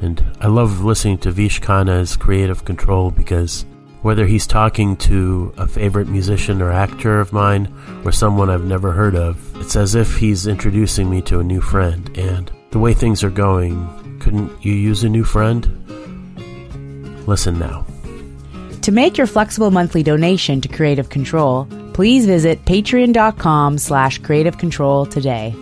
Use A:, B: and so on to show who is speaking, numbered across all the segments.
A: and I love listening to Vish Khanna's Creative Control because whether he's talking to a favorite musician or actor of mine or someone I've never heard of, it's as if he's introducing me to a new friend. And the way things are going, couldn't you use a new friend? Listen now.
B: To make your flexible monthly donation to Creative Control, please visit patreon.com slash creative control today.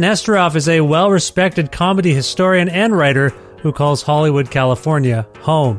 C: Kliph Nesteroff is a well respected comedy historian and writer who calls Hollywood, California, home.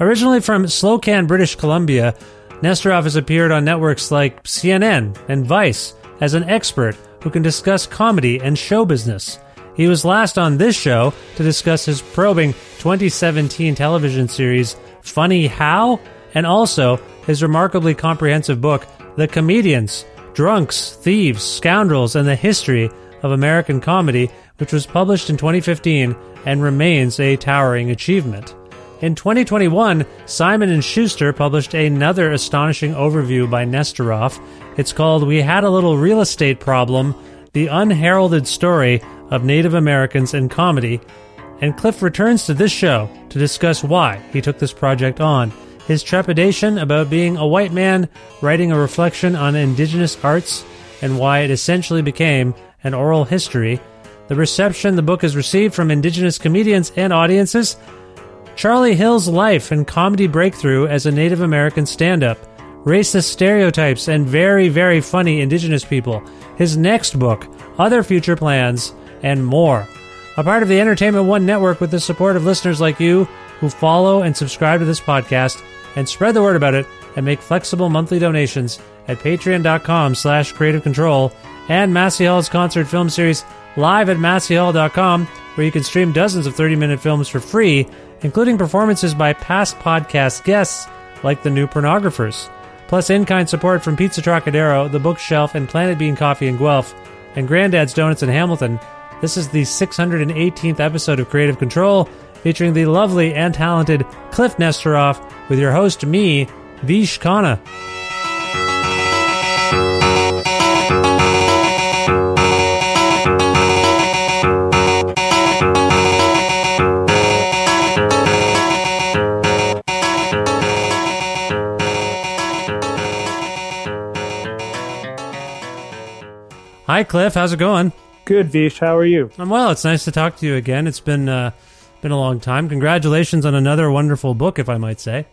C: Originally from Slocan, British Columbia, Nesteroff has appeared on networks like CNN and Vice as an expert who can discuss comedy and show business. He was last on this show to discuss his probing 2017 television series Funny How, and also his remarkably comprehensive book, The Comedians Drunks, Thieves, Scoundrels, and the History of American Comedy, which was published in 2015 and remains a towering achievement. In 2021, Simon & Schuster published another astonishing overview by Nesteroff. It's called We Had a Little Real Estate Problem: The Unheralded Story of Native Americans in Comedy. And Kliph returns to this show to discuss why he took this project on, his trepidation about being a white man writing a reflection on indigenous arts, and why it essentially became and oral history. The reception the book has received from Indigenous comedians and audiences. Charlie Hill's life and comedy breakthrough as a Native American stand up. Racist stereotypes and very, very funny Indigenous people. His next book, Other Future Plans, and more. A part of the Entertainment One network with the support of listeners like you who follow and subscribe to this podcast and spread the word about it and make flexible monthly donations at patreon.com slash creative control and Massey Hall's concert film series live at masseyhall.com where you can stream dozens of 30-minute films for free, including performances by past podcast guests like the new pornographers. Plus in-kind support from Pizza Trocadero, The Bookshelf, and Planet Bean Coffee in Guelph, and Granddad's Donuts in Hamilton. This is the 618th episode of Creative Control, featuring the lovely and talented Kliph Nesteroff with your host, me, Vish Khanna. Hi, Kliph. How's it going?
D: Good, Vish. How are you?
C: I'm well. It's nice to talk to you again. It's been uh, been a long time. Congratulations on another wonderful book, if I might say.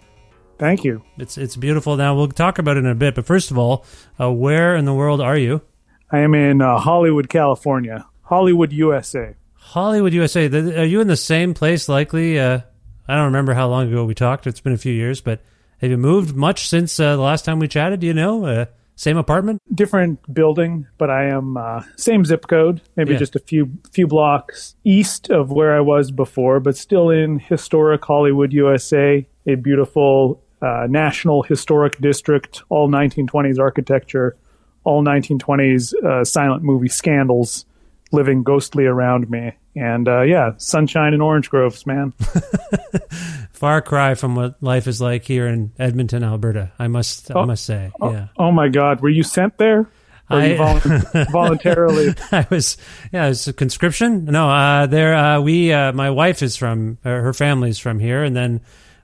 D: Thank you.
C: It's it's beautiful. Now we'll talk about it in a bit, but first of all, uh, where in the world are you?
D: I am in uh, Hollywood, California. Hollywood, USA.
C: Hollywood, USA. The, are you in the same place? Likely. Uh, I don't remember how long ago we talked. It's been a few years, but have you moved much since uh, the last time we chatted? Do you know? Same apartment?
D: Different building, but I am uh, same zip code, maybe
C: Yeah.
D: just a few few blocks east of where I was before, but still in historic Hollywood, USA, a beautiful uh, national historic district, all 1920s architecture, all 1920s uh, silent movie scandals living ghostly around me. And uh, yeah, sunshine and orange groves, man.
C: Far cry from what life is like here in Edmonton, Alberta. I must I must say. Yeah.
D: Oh my God, were you sent there? Or you
C: I-
D: volun- voluntarily?
C: I was, yeah, it was a conscription. No, uh, there, uh, we, uh, my wife is from, uh, her family's from here, and then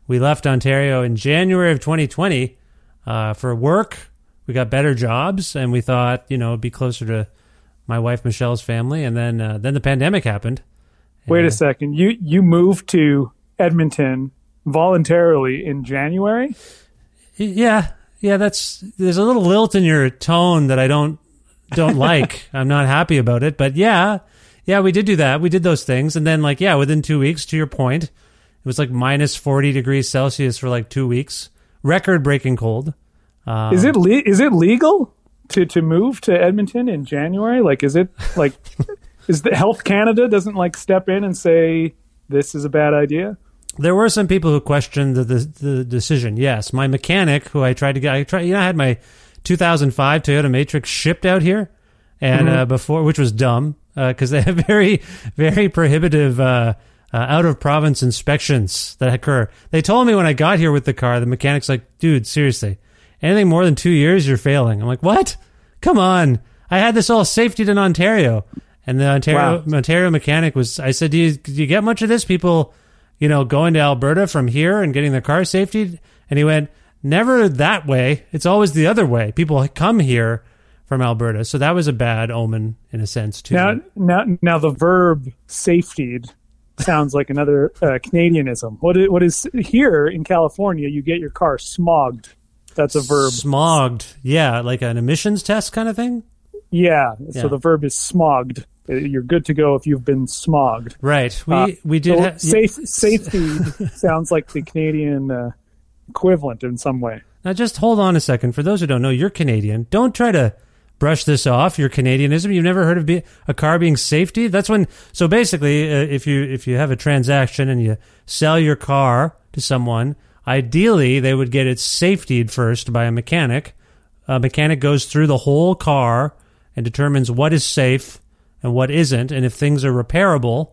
C: we left Ontario in January of 2020 uh, for work. We got better jobs, and we thought, you know, it'd be closer to my wife Michelle's family, and then, uh, then the pandemic happened.
D: Wait a second. You you moved to Edmonton voluntarily in January?
C: Yeah, yeah, that's there's a little lilt in your tone that I don't don't like. I'm not happy about it, but yeah, yeah, we did do that. We did those things, and then like yeah, within two weeks, to your point, it was like minus 40 degrees Celsius for like two weeks, record breaking cold. Um,
D: is it le- is it legal to to move to Edmonton in January? Like is it like is the Health Canada doesn't like step in and say this is a bad idea?
C: There were some people who questioned the, the the decision. Yes, my mechanic, who I tried to get, I tried, you know, I had my 2005 Toyota Matrix shipped out here, and uh, before, which was dumb because they have very very prohibitive uh, uh, out of province inspections that occur. They told me when I got here with the car, the mechanic's like, "Dude, seriously, anything more than two years, you're failing." I'm like, "What? Come on! I had this all safetied in Ontario." And the Ontario
D: Wow.
C: Ontario mechanic was. I said, "Do you, do you get much of this? People, you know, going to Alberta from here and getting their car safety?" And he went, "Never that way. It's always the other way. People come here from Alberta." So that was a bad omen in a sense too.
D: Now now now the verb safetied sounds like another uh, Canadianism. What is, what is here in California? You get your car smogged. That's a verb.
C: Smogged, yeah, like an emissions test kind of thing.
D: Yeah.
C: Yeah.
D: So the verb is smogged. Uh, You're good to go if you've been smogged.
C: Right. We
D: Uh,
C: we did
D: So
C: ha-
D: safe safety sounds like the Canadian uh, equivalent in some way.
C: Now, just hold on a second. For those who don't know, you're Canadian. Don't try to brush this off. Your Canadianism. You've never heard of be- a car being safety. That's when. So basically, uh, if you if you have a transaction and you sell your car to someone, ideally they would get it safetied first by a mechanic. A mechanic goes through the whole car and determines what is safe and what isn't, and if things are repairable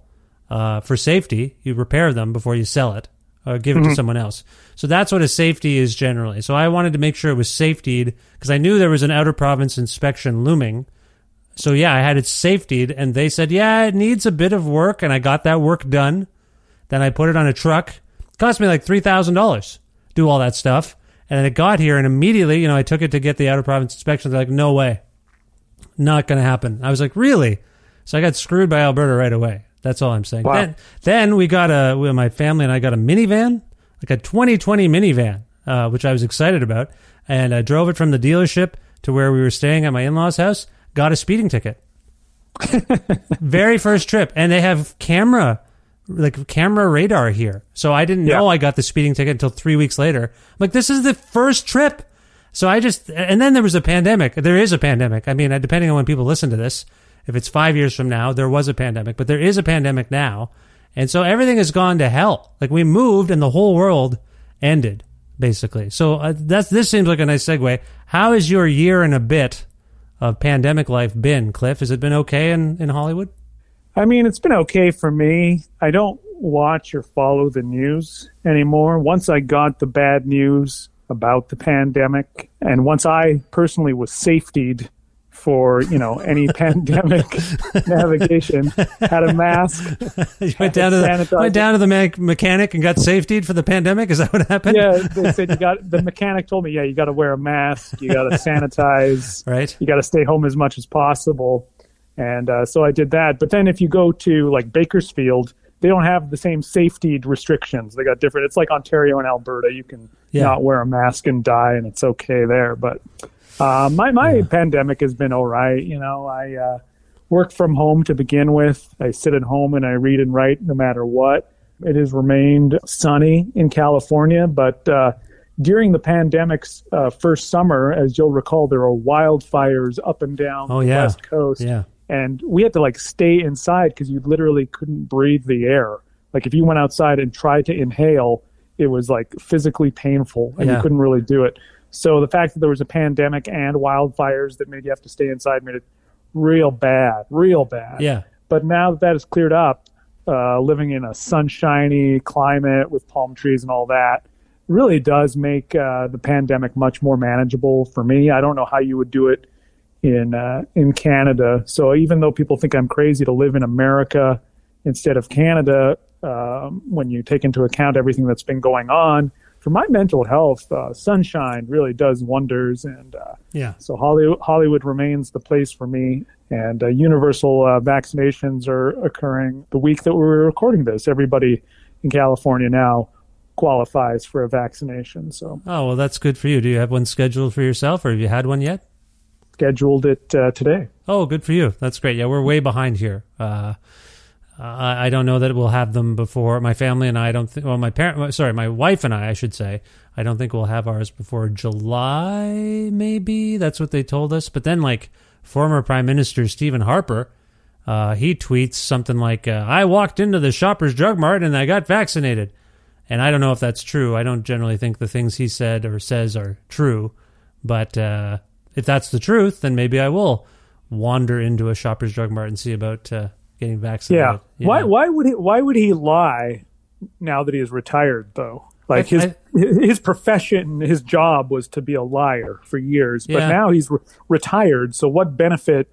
C: uh, for safety, you repair them before you sell it or give it to someone else. So that's what a safety is generally. So I wanted to make sure it was safetied because I knew there was an outer province inspection looming. So yeah, I had it safetied, and they said, yeah, it needs a bit of work, and I got that work done. Then I put it on a truck. Cost me like three thousand dollars do all that stuff, and then it got here, and immediately, you know, I took it to get the outer province inspection. They're like, no way, not going to happen. I was like, really? So I got screwed by Alberta right away. That's all I'm saying.
D: Wow.
C: Then, then we got a, we- my family and I got a minivan, like a 2020 minivan, uh, which I was excited about. And I drove it from the dealership to where we were staying at my in law's house, got a speeding ticket. Very first trip. And they have camera, like camera radar here. So I didn't
D: Yeah.
C: know I got the speeding ticket until three weeks later. I'm like, this is the first trip. So I just, and then there was a pandemic. There is a pandemic. I mean, depending on when people listen to this, if it's five years from now, there was a pandemic, but there is a pandemic now. And so everything has gone to hell. Like we moved and the whole world ended, basically. So uh, that's, this seems like a nice segue. How has your year and a bit of pandemic life been, Kliph? Has it been okay in, in Hollywood?
D: I mean, it's been okay for me. I don't watch or follow the news anymore. Once I got the bad news about the pandemic, and once I personally was safetied for you know any pandemic navigation, had a mask.
C: You went down to the, went down to the me- mechanic and got safetied for the pandemic. Is that what happened?
D: Yeah, they said you got the mechanic told me, yeah, you got to wear a mask, you got to sanitize,
C: Right.
D: you got to stay home as much as possible. And uh, so I did that. But then if you go to like Bakersfield, they don't have the same safety restrictions. They got different. It's like Ontario and Alberta. You can
C: Yeah.
D: not wear a mask and die, and it's okay there. But uh, my my pandemic has been all right. You know, I uh, work from home to begin with. I sit at home and I read and write no matter what. It has remained sunny in California, but uh, during the pandemic's uh, first summer, as you'll recall, there were wildfires up and down
C: Oh,
D: the
C: yeah.
D: west coast
C: Yeah.
D: And we had to like stay inside because you literally couldn't breathe the air. Like if you went outside and tried to inhale, it was like physically painful, and
C: Yeah.
D: you couldn't really do it. So the fact that there was a pandemic and wildfires that made you have to stay inside made it real bad, real bad.
C: Yeah.
D: But now that that is cleared up, uh, living in a sunshiny climate with palm trees and all that really does make uh, the pandemic much more manageable for me. I don't know how you would do it in uh, in Canada. So even though people think I'm crazy to live in America instead of Canada, um, when you take into account everything that's been going on, for my mental health, uh, sunshine really does wonders. And uh,
C: Yeah.
D: so Hollywood, Hollywood remains the place for me. And uh, universal uh, vaccinations are occurring the week that we're recording this. Everybody in California now qualifies for a vaccination. So
C: Oh, well, that's good for you. Do you have one scheduled for yourself or have you had one yet?
D: Scheduled it uh, today.
C: Oh, good for you. That's great. Yeah, we're way behind here. Uh, I, I don't know that we'll have them before my family and I. Don't think. Well, my parent, sorry, my wife and I, I should say. I don't think we'll have ours before July. Maybe that's what they told us. But then, like former Prime Minister Stephen Harper, uh, he tweets something like, uh, "I walked into the Shoppers Drug Mart and I got vaccinated." And I don't know if that's true. I don't generally think the things he said or says are true. But uh, if that's the truth, then maybe I will wander into a Shoppers Drug Mart and see about uh, getting vaccinated.
D: Yeah. Why?
C: know?
D: Why would he? Why would he lie now that he is retired? Though, like
C: I-
D: his his profession, his job was to be a liar for years, but
C: Yeah.
D: now he's re- retired. So, what benefit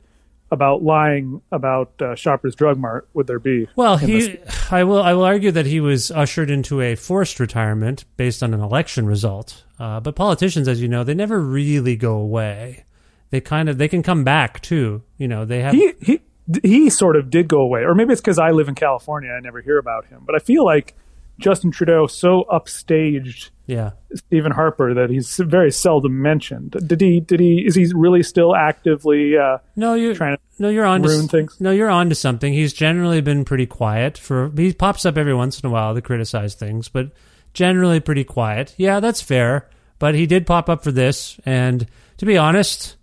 D: about lying about uh, Shoppers Drug Mart would there be?
C: Well, he,
D: this-
C: I will, I will argue that he was ushered into a forced retirement based on an election result. Uh, but politicians, as you know, they never really go away. They kind of, they can come back too. You know, they have.
D: he he he sort of did go away, or maybe it's because I live in California. I never hear about him, but I feel like Justin Trudeau so upstaged
C: yeah.
D: Stephen Harper that he's very seldom mentioned. Did he? Did he? Is he really still actively? Uh,
C: No, you're
D: trying to
C: no, you're on
D: ruin
C: to,
D: things?
C: No, you're on to something. He's generally been pretty quiet for. He pops up every once in a while to criticize things, but generally pretty quiet. Yeah, that's fair. But he did pop up for this, and to be honest,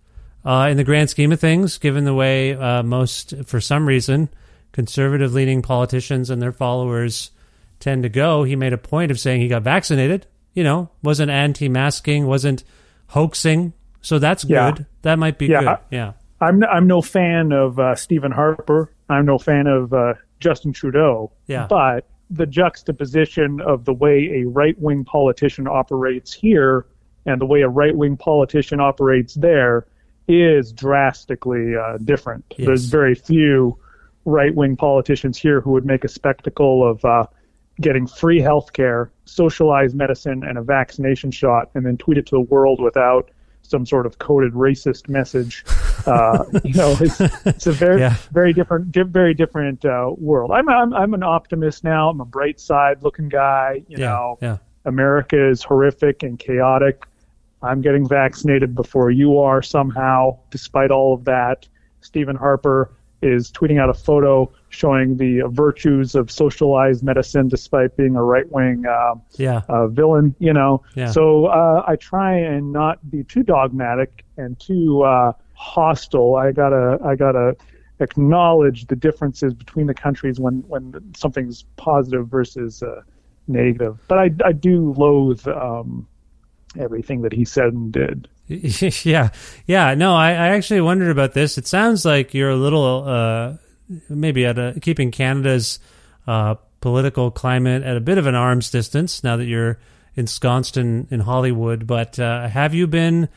C: uh, in the grand scheme of things, given the way uh, most, for some reason, conservative-leaning politicians and their followers tend to go, he made a point of saying he got vaccinated. You know, wasn't anti-masking, wasn't hoaxing. So that's
D: Yeah.
C: good. That might be
D: Yeah,
C: good. Yeah.
D: I'm I'm no fan of uh, Stephen Harper. I'm no fan of uh, Justin Trudeau.
C: Yeah.
D: But the juxtaposition of the way a right wing politician operates here and the way a right wing politician operates there is drastically uh, different.
C: Yes.
D: There's very few right wing politicians here who would make a spectacle of uh, getting free health care, socialized medicine, and a vaccination shot, and then tweet it to the world without some sort of coded racist message. Uh, you know, it's, it's a very
C: Yeah.
D: very different di- very different uh, world. I'm, I'm I'm an optimist now. I'm a bright side looking guy. You
C: Yeah,
D: know,
C: yeah.
D: America is horrific and chaotic. I'm getting vaccinated before you are somehow, despite all of that. Stephen Harper is tweeting out a photo showing the virtues of socialized medicine despite being a right wing uh,
C: Yeah.
D: uh, villain, you know.
C: Yeah.
D: So uh, I try and not be too dogmatic and too uh, hostile. I gotta I gotta acknowledge the differences between the countries when when something's positive versus uh, negative. But I I do loathe um, everything that he said and did.
C: yeah, yeah. No, I, I actually wondered about this. It sounds like you're a little, uh, maybe at a keeping Canada's uh, political climate at a bit of an arm's distance now that you're ensconced in, in Hollywood. But uh, have you been?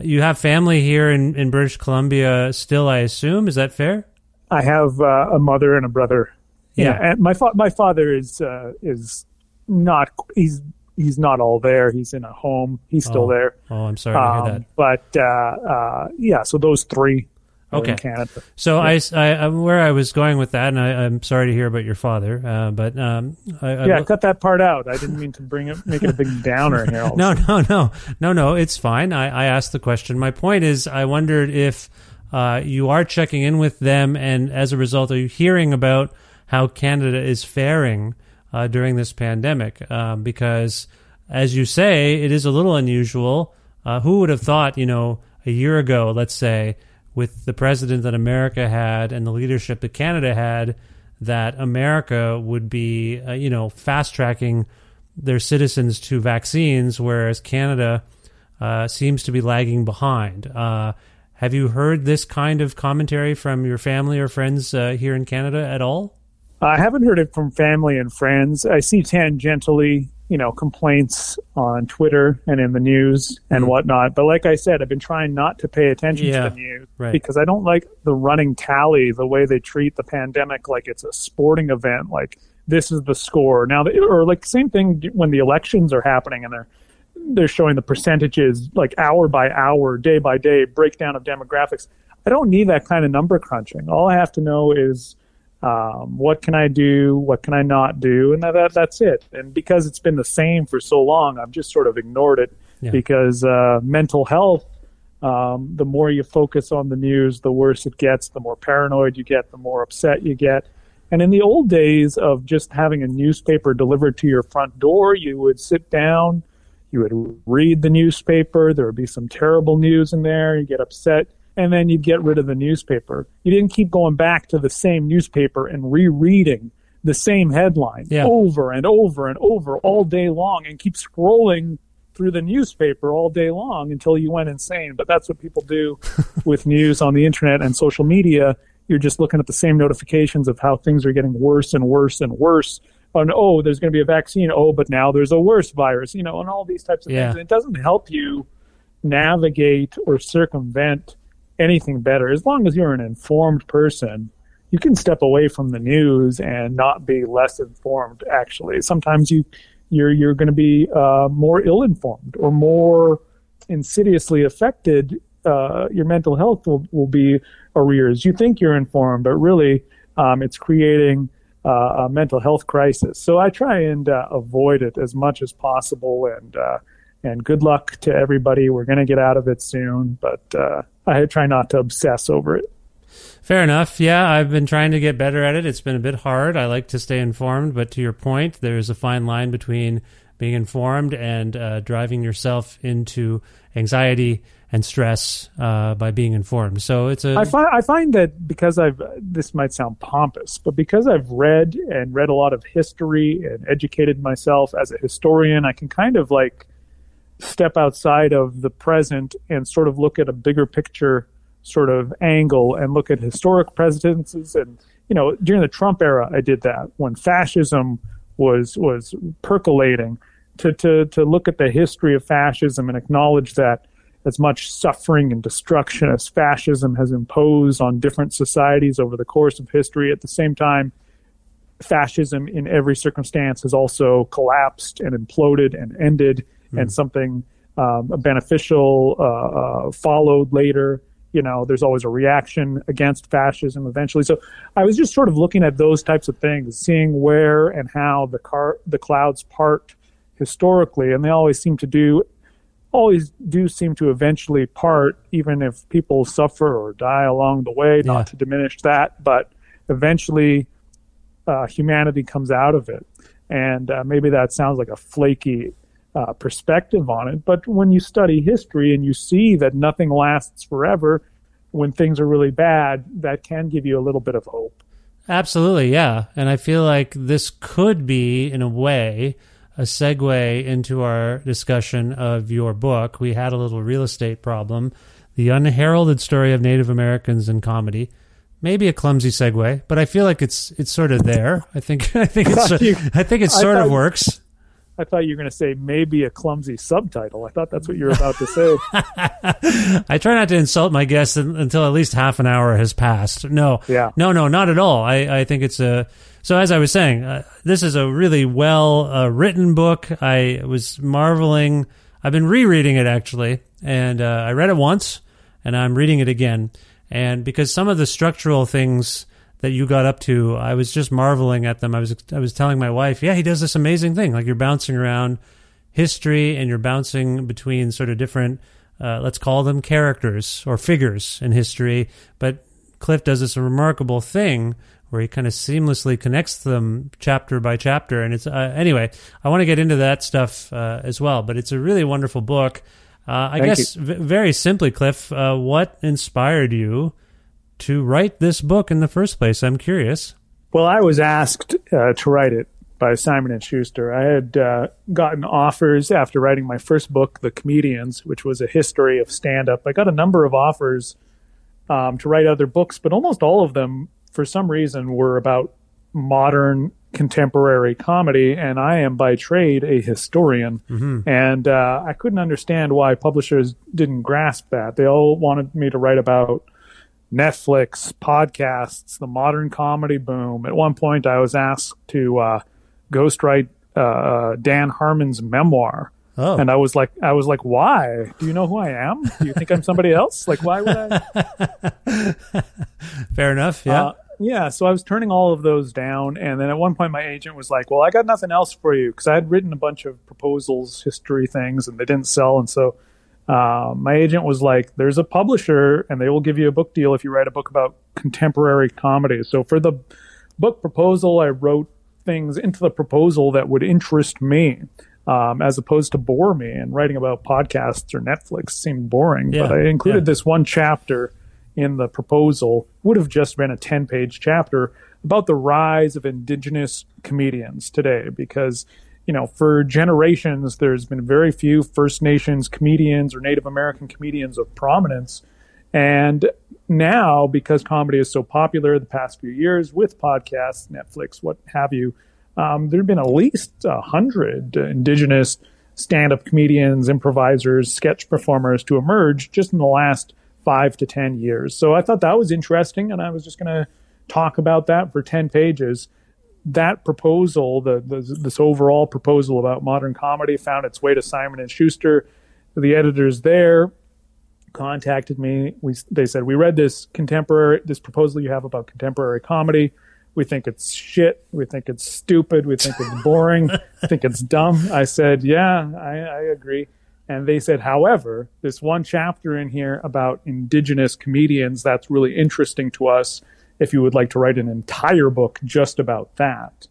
C: You have family here in, in British Columbia still, I assume. Is that fair?
D: I have uh, a mother and a brother.
C: Yeah.
D: and my fa- my father is uh, is not he's he's not all there. He's in a home. He's still
C: Oh.
D: there.
C: Oh, I'm sorry to hear
D: Um,
C: that.
D: But uh, uh, yeah, so those three
C: Okay.
D: Canada.
C: So I, I, I- where I was going with that, and I, I'm sorry to hear about your father, uh, but um, I, I
D: yeah,
C: will-
D: cut that part out. I didn't mean to bring it, make it a big downer here. all of a
C: no, no, no, no, no. It's fine. I, I asked the question. My point is, I wondered if uh, you are checking in with them, and as a result, are you hearing about how Canada is faring uh, during this pandemic? Um, because, as you say, it is a little unusual. Uh, who would have thought, you know, a year ago, let's say, with the president that America had and the leadership that Canada had, that America would be, uh, you know, fast tracking their citizens to vaccines, whereas Canada uh, seems to be lagging behind. Uh, have you heard this kind of commentary from your family or friends uh, here in Canada at all?
D: I haven't heard it from family and friends. I see tangentially, you know, complaints on Twitter and in the news and hmm. whatnot. But like I said, I've been trying not to pay attention.
C: Yeah,
D: to the news
C: right.
D: because I don't like the running tally, the way they treat the pandemic like it's a sporting event. Like this is the score now, or like same thing when the elections are happening and they're they're showing the percentages like hour by hour, day by day breakdown of demographics. I don't need that kind of number crunching. All I have to know is um, what can I do, what can I not do, and that, that that's it. And because it's been the same for so long, I've just sort of ignored it
C: Yeah.
D: because uh, mental health. Um, the more you focus on the news, the worse it gets. The more paranoid you get, the more upset you get. And in the old days of just having a newspaper delivered to your front door, you would sit down, you would read the newspaper. There would be some terrible news in there. You get upset, and then you'd get rid of the newspaper. You didn't keep going back to the same newspaper and rereading the same headline
C: Yeah.
D: over and over and over all day long, and keep scrolling through the newspaper all day long until you went insane. But that's what people do with news on the internet and social media. You're just looking at the same notifications of how things are getting worse and worse and worse. And oh, there's going to be a vaccine. Oh, but now there's a worse virus, you know, and all these types of
C: Yeah.
D: things. And it doesn't help you navigate or circumvent anything better. As long as you're an informed person, you can step away from the news and not be less informed. Actually, sometimes you you're you're going to be uh, more ill-informed or more insidiously affected. Uh, your mental health will, will be arrears. You think you're informed, but really um, it's creating uh, a mental health crisis. So I try and uh, avoid it as much as possible. And uh, and good luck to everybody. We're going to get out of it soon, but uh, I try not to obsess over it.
C: Fair enough. Yeah, I've been trying to get better at it. It's been a bit hard. I like to stay informed, but to your point, there's a fine line between being informed and uh, driving yourself into anxiety and stress uh, by being informed. So it's a
D: I find I find that because I've this might sound pompous, but because I've read and read a lot of history and educated myself as a historian, I can kind of like step outside of the present and sort of look at a bigger picture sort of angle and look at historic presidencies and you know during the Trump era I did that when fascism was was percolating to to to look at the history of fascism and acknowledge that as much suffering and destruction as fascism has imposed on different societies over the course of history at the same time fascism in every circumstance has also collapsed and imploded and ended and something um, beneficial, uh, uh, followed later. You know, there's always a reaction against fascism eventually. So I was just sort of looking at those types of things, seeing where and how the car the clouds part historically, and they always seem to do always do seem to eventually part, even if people suffer or die along the way. Not to diminish that, but eventually uh, humanity comes out of it. And uh, maybe that sounds like a flaky uh, perspective on it, but when you study history and you see that nothing lasts forever, when things are really bad, that can give you a little bit of hope.
C: Absolutely, yeah. And I feel like this could be, in a way, a segue into our discussion of your book. We had a little real estate problem, the unheralded story of Native Americans in comedy. Maybe a clumsy segue, but I feel like it's it's sort of there. I think I think it's I think it sort of works.
D: I thought you were going to say maybe a clumsy subtitle. I thought that's what you were about to say.
C: I try not to insult my guests until at least half an hour has passed. No,
D: yeah,
C: no, no, not at all. I, I think it's a. So as I was saying, uh, this is a really well uh, written book. I was marveling. I've been rereading it actually, and uh, I read it once, and I'm reading it again. And because some of the structural things that you got up to, I was just marveling at them. I was I was telling my wife, yeah, he does this amazing thing. Like you're bouncing around history and you're bouncing between sort of different, uh, let's call them characters or figures in history. But Kliph does this remarkable thing where he kind of seamlessly connects them chapter by chapter. And it's uh, anyway, I want to get into that stuff uh, as well. But it's a really wonderful book. Uh, I
D: Thank
C: guess v- very simply, Kliph, uh, what inspired you? To write this book in the first place? I'm curious.
D: Well, I was asked uh, to write it by Simon and Schuster. I had uh, gotten offers after writing my first book, The Comedians, which was a history of stand-up. I got a number of offers um, to write other books, but almost all of them, for some reason, were about modern contemporary comedy, and I am by trade a historian.
C: Mm-hmm.
D: And uh, I couldn't understand why publishers didn't grasp that. They all wanted me to write about Netflix, podcasts, the modern comedy boom. At one point, I was asked to uh, ghostwrite uh, Dan Harmon's memoir.
C: Oh.
D: And I was like, I was like, why? Do you know who I am? Do you think I'm somebody else? Like, why would I?
C: Fair enough. Yeah.
D: Uh, yeah. So I was turning all of those down. And then at one point, my agent was like, well, I got nothing else for you because I had written a bunch of proposals, history things, and they didn't sell. And so uh, my agent was like, "There's a publisher, and they will give you a book deal if you write a book about contemporary comedy." So for the book proposal, I wrote things into the proposal that would interest me, um, as opposed to bore me. And writing about podcasts or Netflix seemed boring.
C: Yeah,
D: but I included
C: yeah.
D: this one chapter in the proposal. Would have just been a ten-page chapter about the rise of indigenous comedians today, because you know, for generations, there's been very few First Nations comedians or Native American comedians of prominence. And now, because comedy is so popular the past few years with podcasts, Netflix, what have you, um, there have been at least a hundred indigenous stand-up comedians, improvisers, sketch performers to emerge just in the last five to ten years. So I thought that was interesting, and I was just going to talk about that for ten pages that proposal, the, the, this overall proposal about modern comedy, found its way to Simon and Schuster. The editors there contacted me. We they said we read this contemporary this proposal you have about contemporary comedy. We think it's shit. We think it's stupid. We think it's boring. I think it's dumb. I said, yeah, I, I agree. And they said, however, this one chapter in here about indigenous comedians that's really interesting to us if you would like to write an entire book just about that,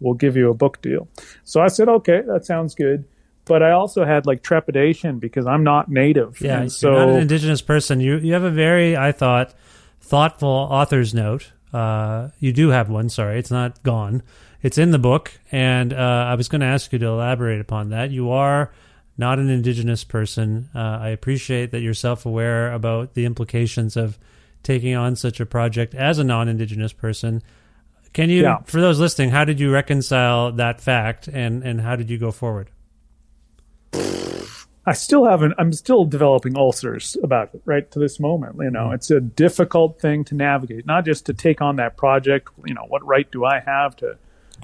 D: we'll give you a book deal. So I said, okay, that sounds good. But I also had like trepidation because I'm not native.
C: Yeah,
D: and so
C: you're not an indigenous person. You you have a very, I thought, thoughtful author's note. Uh, you do have one. Sorry, it's not gone. It's in the book, and uh, I was going to ask you to elaborate upon that. You are not an indigenous person. Uh, I appreciate that you're self aware about the implications of taking on such a project as a non-indigenous person. Can you,
D: Yeah.
C: for those listening, how did you reconcile that fact, and and how did you go forward?
D: I still haven't. I'm still developing ulcers about it right to this moment. You know, mm-hmm. it's a difficult thing to navigate. Not just to take on that project. You know, what right do I have to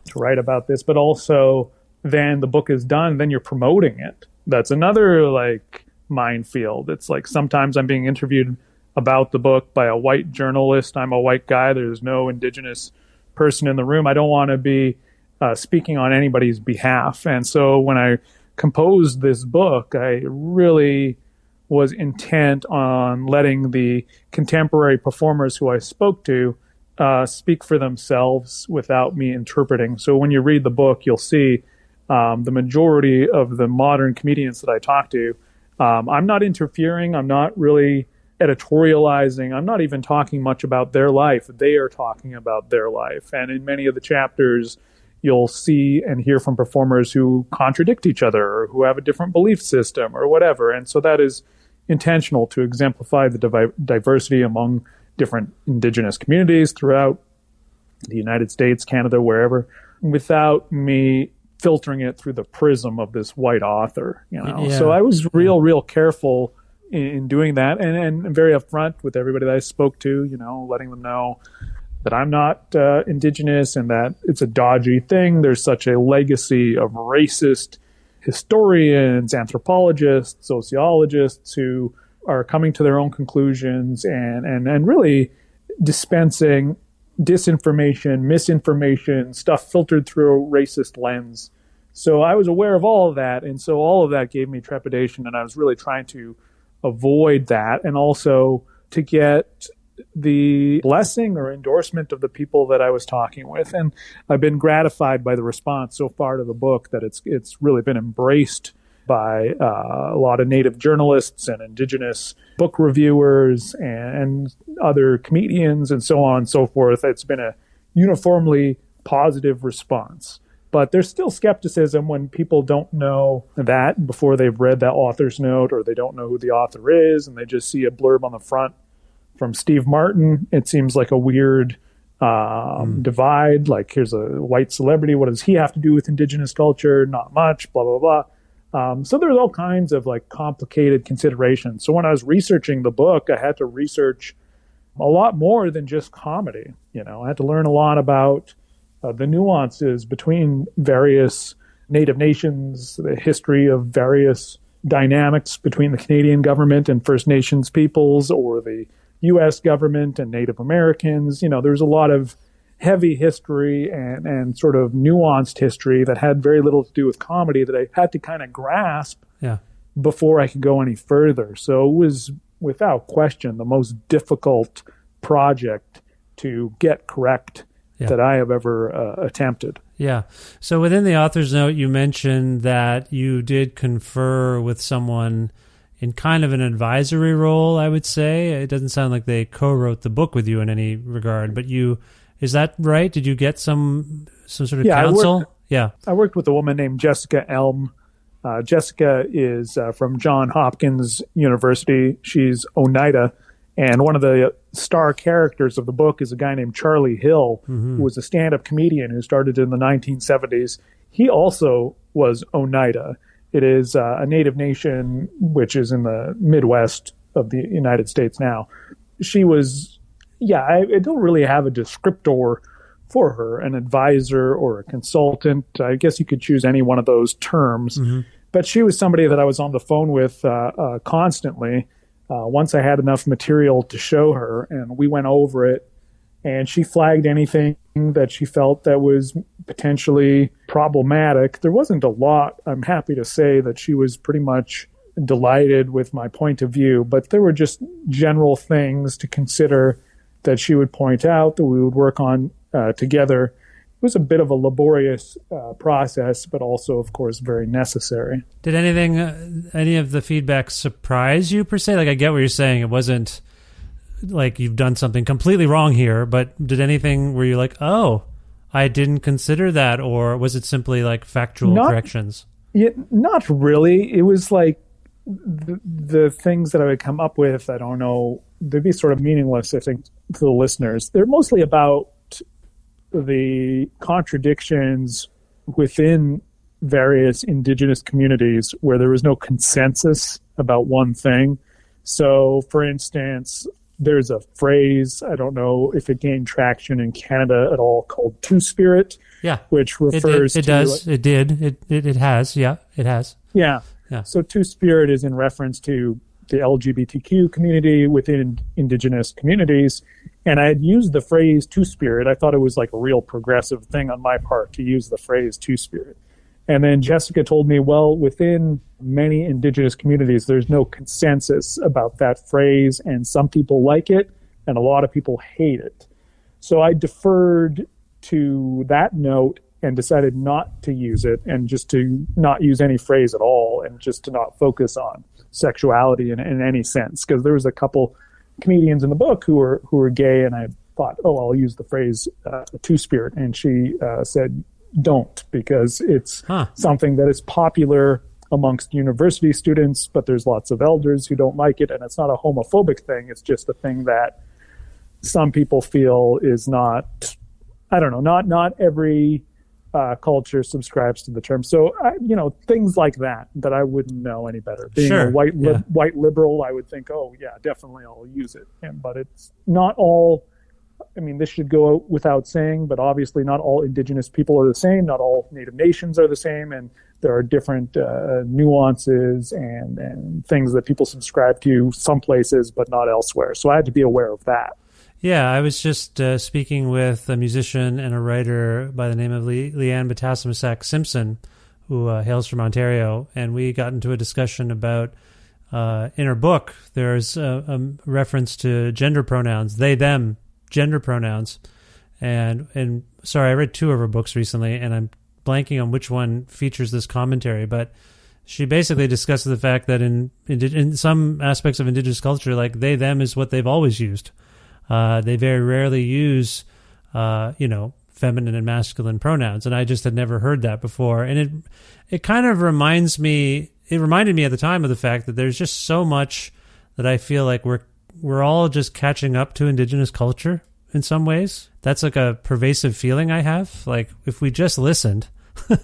D: to write about this? But also, then the book is done. Then you're promoting it, that's another like minefield. It's like sometimes I'm being interviewed about the book by a white journalist. I'm a white guy. There's no indigenous person in the room. I don't want to be uh, speaking on anybody's behalf. And so when I composed this book, I really was intent on letting the contemporary performers who I spoke to uh, speak for themselves without me interpreting. So when you read the book, you'll see um, the majority of the modern comedians that I talk to. Um, I'm not interfering. I'm not really editorializing. I'm not even talking much about their life. They are talking about their life. And in many of the chapters, you'll see and hear from performers who contradict each other or who have a different belief system or whatever. And so that is intentional to exemplify the diversity among different indigenous communities throughout the United States, Canada, wherever, without me filtering it through the prism of this white author. You know,
C: Yeah.
D: so I was real, real careful in, in doing that, and and very upfront with everybody that I spoke to. You know, letting them know that I'm not uh, indigenous and that it's a dodgy thing. There's such a legacy of racist historians, anthropologists, sociologists who are coming to their own conclusions and and and really dispensing disinformation, misinformation, stuff filtered through a racist lens. So I was aware of all of that, and so all of that gave me trepidation, and I was really trying to avoid that, and also to get the blessing or endorsement of the people that I was talking with, and I've been gratified by the response so far to the book that it's it's really been embraced by uh, a lot of native journalists and indigenous book reviewers and, and other comedians and so on and so forth. It's been a uniformly positive response. But there's still skepticism when people don't know that before they've read that author's note or they don't know who the author is and they just see a blurb on the front from Steve Martin. It seems like a weird um, divide. Like, here's a white celebrity. What does he have to do with indigenous culture? Not much, blah, blah, blah. Um, so there's all kinds of like complicated considerations. So when I was researching the book, I had to research a lot more than just comedy. You know, I had to learn a lot about uh, the nuances between various Native nations, the history of various dynamics between the Canadian government and First Nations peoples, or the U.S. government and Native Americans. You know, there's a lot of heavy history and, and sort of nuanced history that had very little to do with comedy that I had to kind of grasp
C: Yeah.
D: before I could go any further. So it was without question the most difficult project to get correct
C: Yeah.
D: that I have ever uh, attempted.
C: Yeah. So within the author's note, you mentioned that you did confer with someone in kind of an advisory role, I would say. It doesn't sound like they co wrote the book with you in any regard, but you. Is that right? Did you get some some sort of
D: Yeah, I
C: counsel?
D: worked-
C: yeah.
D: I worked with a woman named Jessica Elm. Uh, Jessica is uh, from John Hopkins University. She's Oneida. And one of the star characters of the book is a guy named Charlie Hill, who was a stand up comedian who started in the 1970s. He also was Oneida. It is uh, a native nation which is in the Midwest of the United States now. She was, yeah, I, I don't really have a descriptor for her, an advisor or a consultant. I guess you could choose any one of those terms. But she was somebody that I was on the phone with uh, uh, constantly. Uh, once I had enough material to show her, and we went over it, and she flagged anything that she felt that was potentially problematic. There wasn't a lot. I'm happy to say that she was pretty much delighted with my point of view, but there were just general things to consider that she would point out that we would work on uh, together. It was a bit of a laborious uh, process, but also, of course, very necessary.
C: Did anything, uh, any of the feedback surprise you per se? Like, I get what you're saying. It wasn't like you've done something completely wrong here, but did anything where you're like, oh, I didn't consider that, or was it simply like factual
D: Not-
C: corrections?
D: Yeah, not really. It was like the, the things that I would come up with. I don't know. They'd be sort of meaningless, I think, to the listeners. They're mostly about the contradictions within various indigenous communities where there was no consensus about one thing. So, for instance, there's a phrase, I don't know if it gained traction in Canada at all, called two spirit,
C: Yeah,
D: which
C: it,
D: refers
C: it, it
D: to.
C: does. It did. It, it it has. Yeah, it has.
D: Yeah.
C: Yeah.
D: So Two Spirit is in reference to the LGBTQ community within indigenous communities. And I had used the phrase Two Spirit. I thought it was like a real progressive thing on my part to use the phrase Two Spirit. And then Jessica told me, well, within many indigenous communities, there's no consensus about that phrase, and some people like it, and a lot of people hate it. So I deferred to that note and decided not to use it and just to not use any phrase at all and just to not focus on sexuality in, in any sense. Because there was a couple comedians in the book who were who were gay, and I thought, oh, I'll use the phrase uh, two spirit, and she uh, said, don't, because it's
C: Huh.
D: something that is popular amongst university students, but there's lots of elders who don't like it, and it's not a homophobic thing. It's just a thing that some people feel is not. I don't know. Not not every uh, culture subscribes to the term. So I, you know things like that that I wouldn't know any better. Being
C: Sure,
D: a white li-
C: yeah.
D: white liberal, I would think, oh yeah, definitely I'll use it. And, but it's not all. I mean, this should go without saying, but obviously, not all indigenous people are the same. Not all native nations are the same, and there are different uh, nuances and, and things that people subscribe to some places, but not elsewhere. So I had to be aware of that.
C: Yeah, I was just uh, speaking with a musician and a writer by the name of Le- Leanne Betasamosake Simpson, who uh, hails from Ontario, and we got into a discussion about uh, in her book. There's a, a reference to gender pronouns, they, them, gender pronouns, and and sorry, I read two of her books recently, and I'm blanking on which one features this commentary, but she basically discusses the fact that in in, in some aspects of indigenous culture, like they, them is what they've always used. Uh, they very rarely use, uh, you know, feminine and masculine pronouns, and I just had never heard that before. And it it kind of reminds me. It reminded me at the time of the fact that there's just so much that I feel like we're we're all just catching up to indigenous culture in some ways. That's like a pervasive feeling I have. Like if we just listened,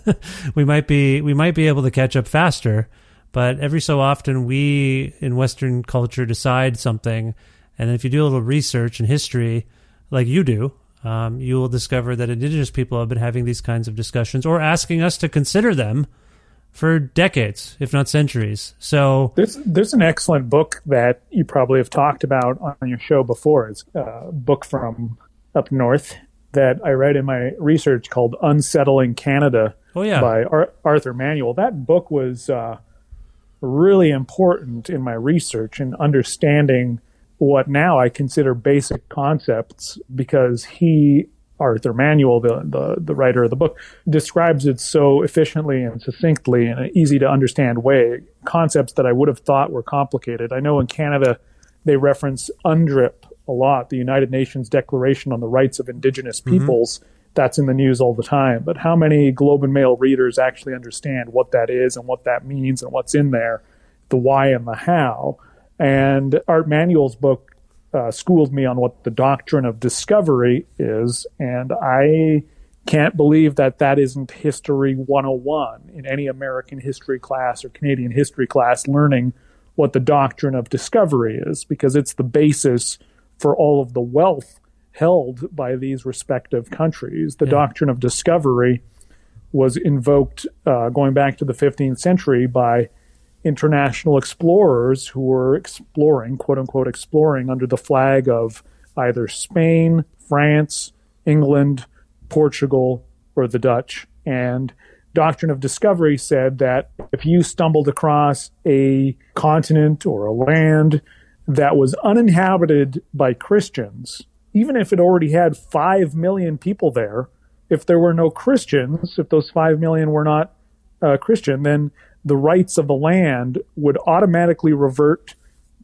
C: we might be we might be able to catch up faster. But every so often, we in Western culture decide something, and if you do a little research and history, like you do, um, you will discover that Indigenous people have been having these kinds of discussions or asking us to consider them for decades, if not centuries. So
D: There's there's an excellent book that you probably have talked about on your show before. It's a book from up north that I read in my research called "Unsettling Canada"
C: Oh, yeah.
D: by Ar- Arthur Manuel. That book was uh, really important in my research and understanding what now I consider basic concepts because he Arthur Manuel, the, the, the writer of the book, describes it so efficiently and succinctly in an easy to understand way. Concepts that I would have thought were complicated. I know in Canada they reference UNDRIP a lot, the United Nations Declaration on the Rights of Indigenous mm-hmm. Peoples. That's in the news all the time. But how many Globe and Mail readers actually understand what that is and what that means and what's in there, the why and the how? And Art Manuel's book uh, schooled me on what the doctrine of discovery is, and I can't believe that that isn't History 101 in any American history class or Canadian history class learning what the doctrine of discovery is, because it's the basis for all of the wealth held by these respective countries. The doctrine of discovery was invoked uh, going back to the 15th century by international explorers who were exploring, quote unquote, exploring under the flag of either Spain, France, England, Portugal, or the Dutch. And doctrine of discovery said that if you stumbled across a continent or a land that was uninhabited by Christians, even if it already had 5 million people there, if there were no Christians, if those 5 million were not uh, Christian, then the rights of the land would automatically revert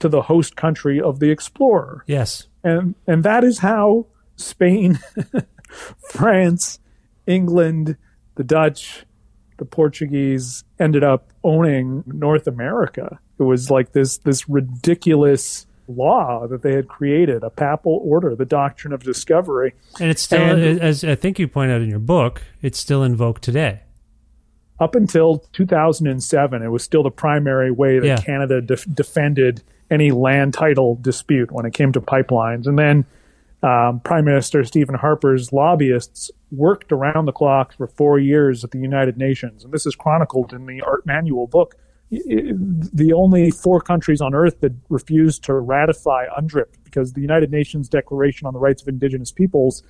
D: to the host country of the explorer.
C: yes,
D: And and that is how Spain, France, England, the Dutch, the Portuguese ended up owning North America. It was like this this ridiculous law that they had created, a papal order, the doctrine of discovery.
C: and it's still,
D: And-
C: as I think you point out in your book, it's still invoked today.
D: Up until 2007, it was still the primary way that
C: Yeah.
D: Canada def- defended any land title dispute when it came to pipelines. And then um, Prime Minister Stephen Harper's lobbyists worked around the clock for four years at the United Nations. And this is chronicled in the Art Manuel book the only four countries on earth that refused to ratify UNDRIP because the United Nations Declaration on the Rights of Indigenous Peoples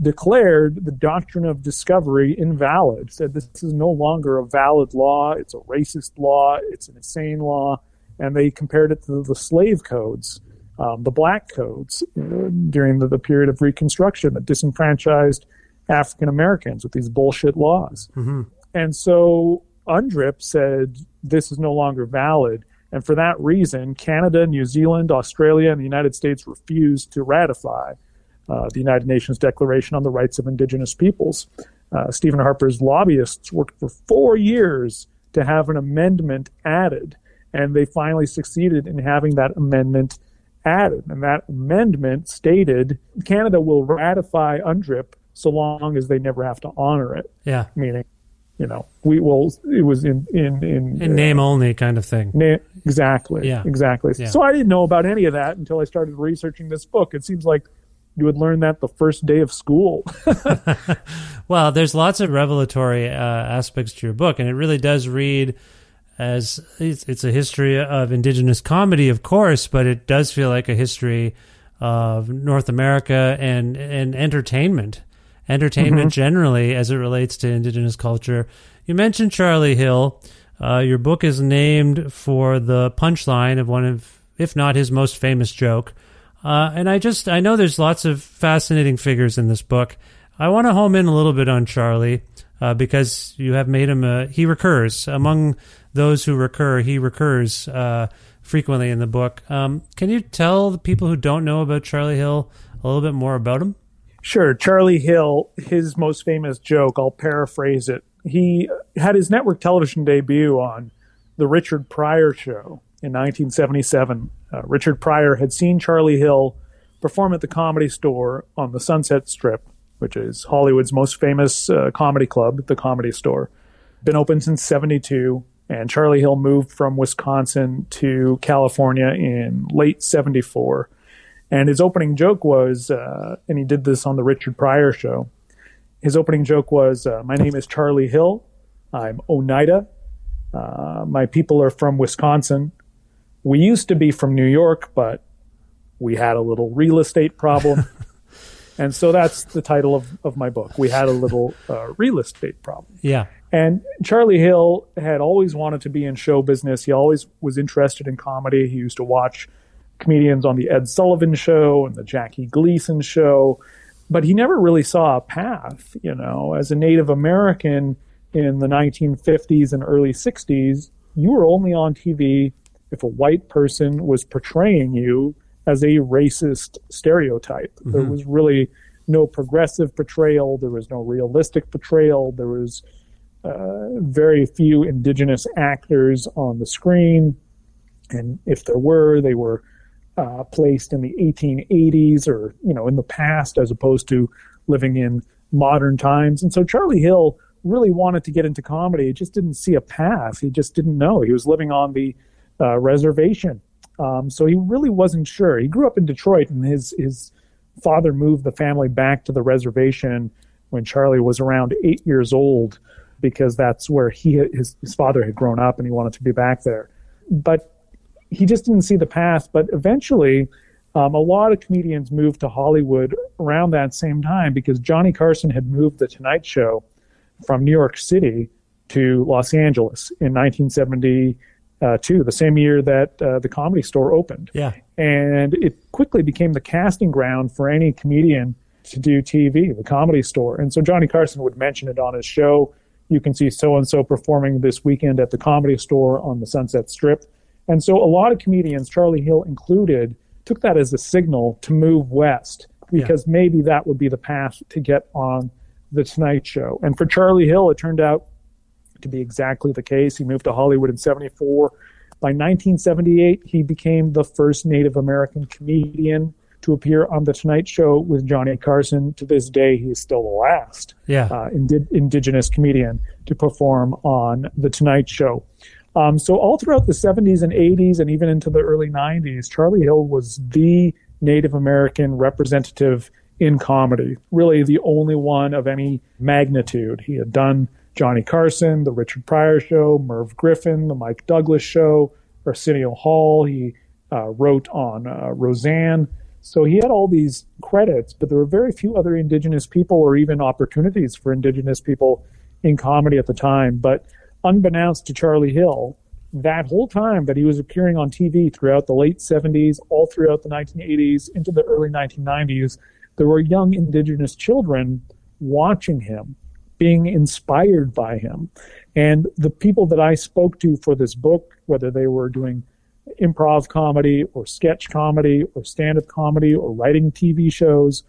D: declared the doctrine of discovery invalid, said this is no longer a valid law, it's a racist law, it's an insane law, and they compared it to the slave codes, um, the black codes uh, during the, the, period of Reconstruction that disenfranchised African Americans with these bullshit laws. Mm-hmm. And so UNDRIP said this is no longer valid. And for that reason, Canada, New Zealand, Australia, and the United States refused to ratify uh, the United Nations Declaration on the Rights of Indigenous Peoples. Uh, Stephen Harper's lobbyists worked for four years to have an amendment added, and they finally succeeded in having that amendment added. And that amendment stated Canada will ratify UNDRIP so long as they never have to honor it.
C: Yeah.
D: Meaning you know, we will. It was in in in,
C: in name uh, only kind of thing.
D: Na- exactly.
C: Yeah.
D: Exactly. Yeah. So I didn't know about any of that until I started researching this book. It seems like you would learn that the first day of school.
C: well, there's lots of revelatory uh, aspects to your book, and it really does read as it's, it's a history of indigenous comedy, of course, but it does feel like a history of North America and and entertainment entertainment mm-hmm. generally as it relates to indigenous culture. You mentioned Charlie Hill. Uh, your book is named for the punchline of one of, if not his most famous joke. Uh, and I just, I know there's lots of fascinating figures in this book. I want to home in a little bit on Charlie uh, because you have made him a, he recurs. Among those who recur, he recurs uh, frequently in the book. Um, can you tell the people who don't know about Charlie Hill a little bit more about him?
D: Sure. Charlie Hill, his most famous joke, I'll paraphrase it. He had his network television debut on The Richard Pryor Show in 1977. Uh, Richard Pryor had seen Charlie Hill perform at the comedy store on the Sunset Strip, which is Hollywood's most famous uh, comedy club, the comedy store. Been open since 72, and Charlie Hill moved from Wisconsin to California in late 74 and his opening joke was, uh, and he did this on the Richard Pryor show. His opening joke was, uh, "My name is Charlie Hill. I'm Oneida. Uh, my people are from Wisconsin. We used to be from New York, but we had a little real estate problem." and so that's the title of, of my book. We had a little uh, real estate problem.
C: Yeah.
D: And Charlie Hill had always wanted to be in show business. He always was interested in comedy. He used to watch comedians on the Ed Sullivan show and the Jackie Gleason show, but he never really saw a path, you know, as a Native American in the 1950s and early 60s, you were only on TV if a white person was portraying you as a racist stereotype. Mm-hmm. There was really no progressive portrayal. There was no realistic portrayal. There was uh, very few indigenous actors on the screen. And if there were, they were uh, placed in the 1880s or you know in the past as opposed to living in modern times. And so Charlie Hill really wanted to get into comedy. He just didn't see a path. He just didn't know. He was living on the uh, reservation, um, so he really wasn't sure. He grew up in Detroit, and his his father moved the family back to the reservation when Charlie was around eight years old, because that's where he his his father had grown up, and he wanted to be back there. But he just didn't see the path. But eventually, um, a lot of comedians moved to Hollywood around that same time because Johnny Carson had moved The Tonight Show from New York City to Los Angeles in 1972, the same year that uh, the comedy store opened.
C: Yeah.
D: And it quickly became the casting ground for any comedian to do TV, the comedy store. And so Johnny Carson would mention it on his show. You can see so and so performing this weekend at the comedy store on the Sunset Strip. And so a lot of comedians, Charlie Hill included, took that as a signal to move west because yeah. maybe that would be the path to get on the Tonight Show. And for Charlie Hill, it turned out to be exactly the case. He moved to Hollywood in 74. By 1978, he became the first Native American comedian to appear on the Tonight Show with Johnny Carson. To this day, he is still the last
C: yeah.
D: uh, indi- indigenous comedian to perform on the Tonight Show. Um, so all throughout the 70s and 80s and even into the early 90s, Charlie Hill was the Native American representative in comedy, really the only one of any magnitude. He had done Johnny Carson, The Richard Pryor Show, Merv Griffin, The Mike Douglas Show, Arsenio Hall. He uh, wrote on uh, Roseanne. So he had all these credits, but there were very few other Indigenous people or even opportunities for Indigenous people in comedy at the time. But unbeknownst to Charlie Hill, that whole time that he was appearing on TV throughout the late 70s, all throughout the 1980s, into the early 1990s, there were young Indigenous children watching him, being inspired by him. And the people that I spoke to for this book, whether they were doing improv comedy or sketch comedy or stand up comedy or writing TV shows,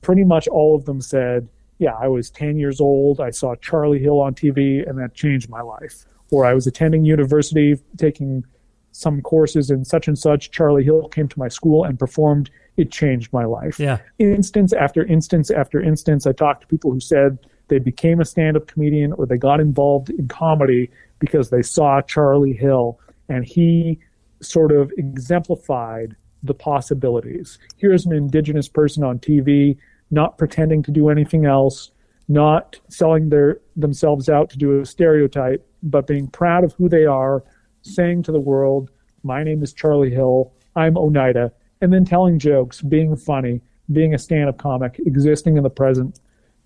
D: pretty much all of them said, Yeah, I was 10 years old. I saw Charlie Hill on TV and that changed my life. Or I was attending university, taking some courses in such and such. Charlie Hill came to my school and performed. It changed my life.
C: Yeah.
D: Instance after instance after instance, I talked to people who said they became a stand up comedian or they got involved in comedy because they saw Charlie Hill and he sort of exemplified the possibilities. Here's an indigenous person on TV, not pretending to do anything else, not selling their themselves out to do a stereotype, but being proud of who they are, saying to the world, "My name is Charlie Hill. I'm Oneida," and then telling jokes, being funny, being a stand-up comic, existing in the present,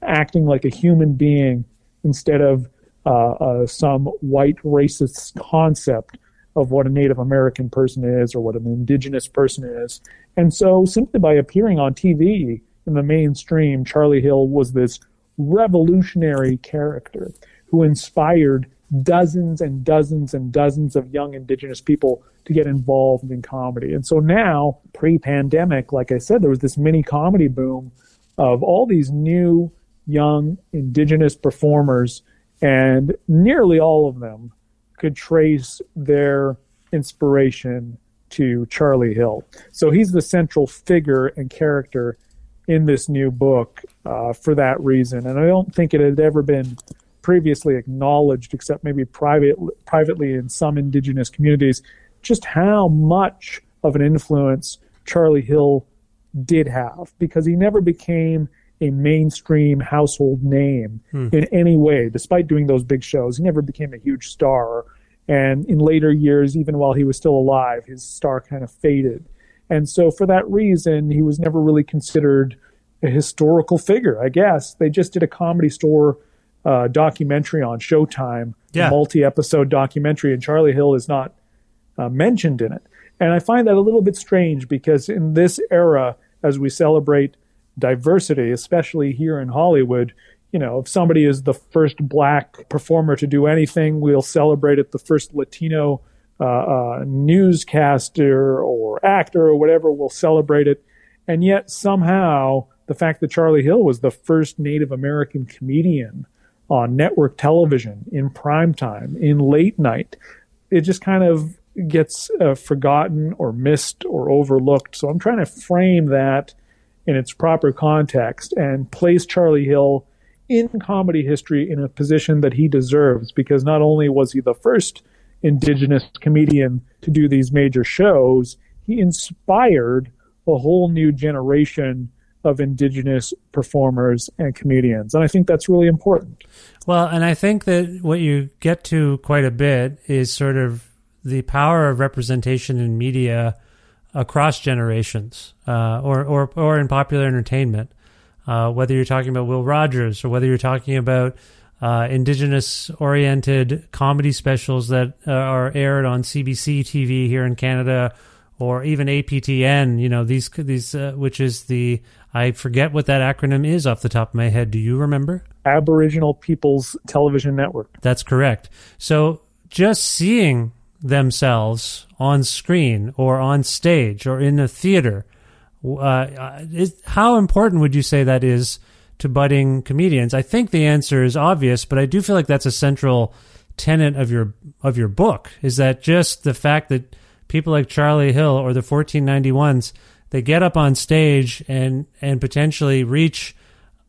D: acting like a human being instead of uh, uh, some white racist concept of what a Native American person is or what an indigenous person is. And so simply by appearing on TV in the mainstream, Charlie Hill was this revolutionary character who inspired dozens and dozens and dozens of young indigenous people to get involved in comedy. And so now, pre pandemic, like I said, there was this mini comedy boom of all these new young indigenous performers, and nearly all of them could trace their inspiration to Charlie Hill. So he's the central figure and character in this new book uh, for that reason. And I don't think it had ever been previously acknowledged, except maybe private, privately in some indigenous communities, just how much of an influence Charlie Hill did have, because he never became a mainstream household name hmm. in any way, despite doing those big shows. He never became a huge star. And in later years, even while he was still alive, his star kind of faded. And so, for that reason, he was never really considered a historical figure, I guess. They just did a comedy store uh, documentary on Showtime,
C: yeah.
D: multi episode documentary, and Charlie Hill is not uh, mentioned in it. And I find that a little bit strange because in this era, as we celebrate diversity, especially here in Hollywood, you know, if somebody is the first black performer to do anything, we'll celebrate it. The first Latino uh, uh, newscaster or actor or whatever, we'll celebrate it. And yet somehow the fact that Charlie Hill was the first Native American comedian on network television in prime time, in late night, it just kind of gets uh, forgotten or missed or overlooked. So I'm trying to frame that in its proper context and place Charlie Hill in comedy history in a position that he deserves because not only was he the first indigenous comedian to do these major shows, he inspired a whole new generation of indigenous performers and comedians. And I think that's really important.
C: Well, and I think that what you get to quite a bit is sort of the power of representation in media across generations uh, or, or, or in popular entertainment. Uh, whether you're talking about Will Rogers or whether you're talking about uh, indigenous oriented comedy specials that uh, are aired on CBC TV here in Canada or even APTN, you know, these, these, uh, which is the, I forget what that acronym is off the top of my head. Do you remember?
D: Aboriginal People's Television Network.
C: That's correct. So just seeing themselves on screen or on stage or in a theater uh, is, how important would you say that is to budding comedians? I think the answer is obvious, but I do feel like that's a central tenet of your of your book. Is that just the fact that people like Charlie Hill or the 1491s they get up on stage and and potentially reach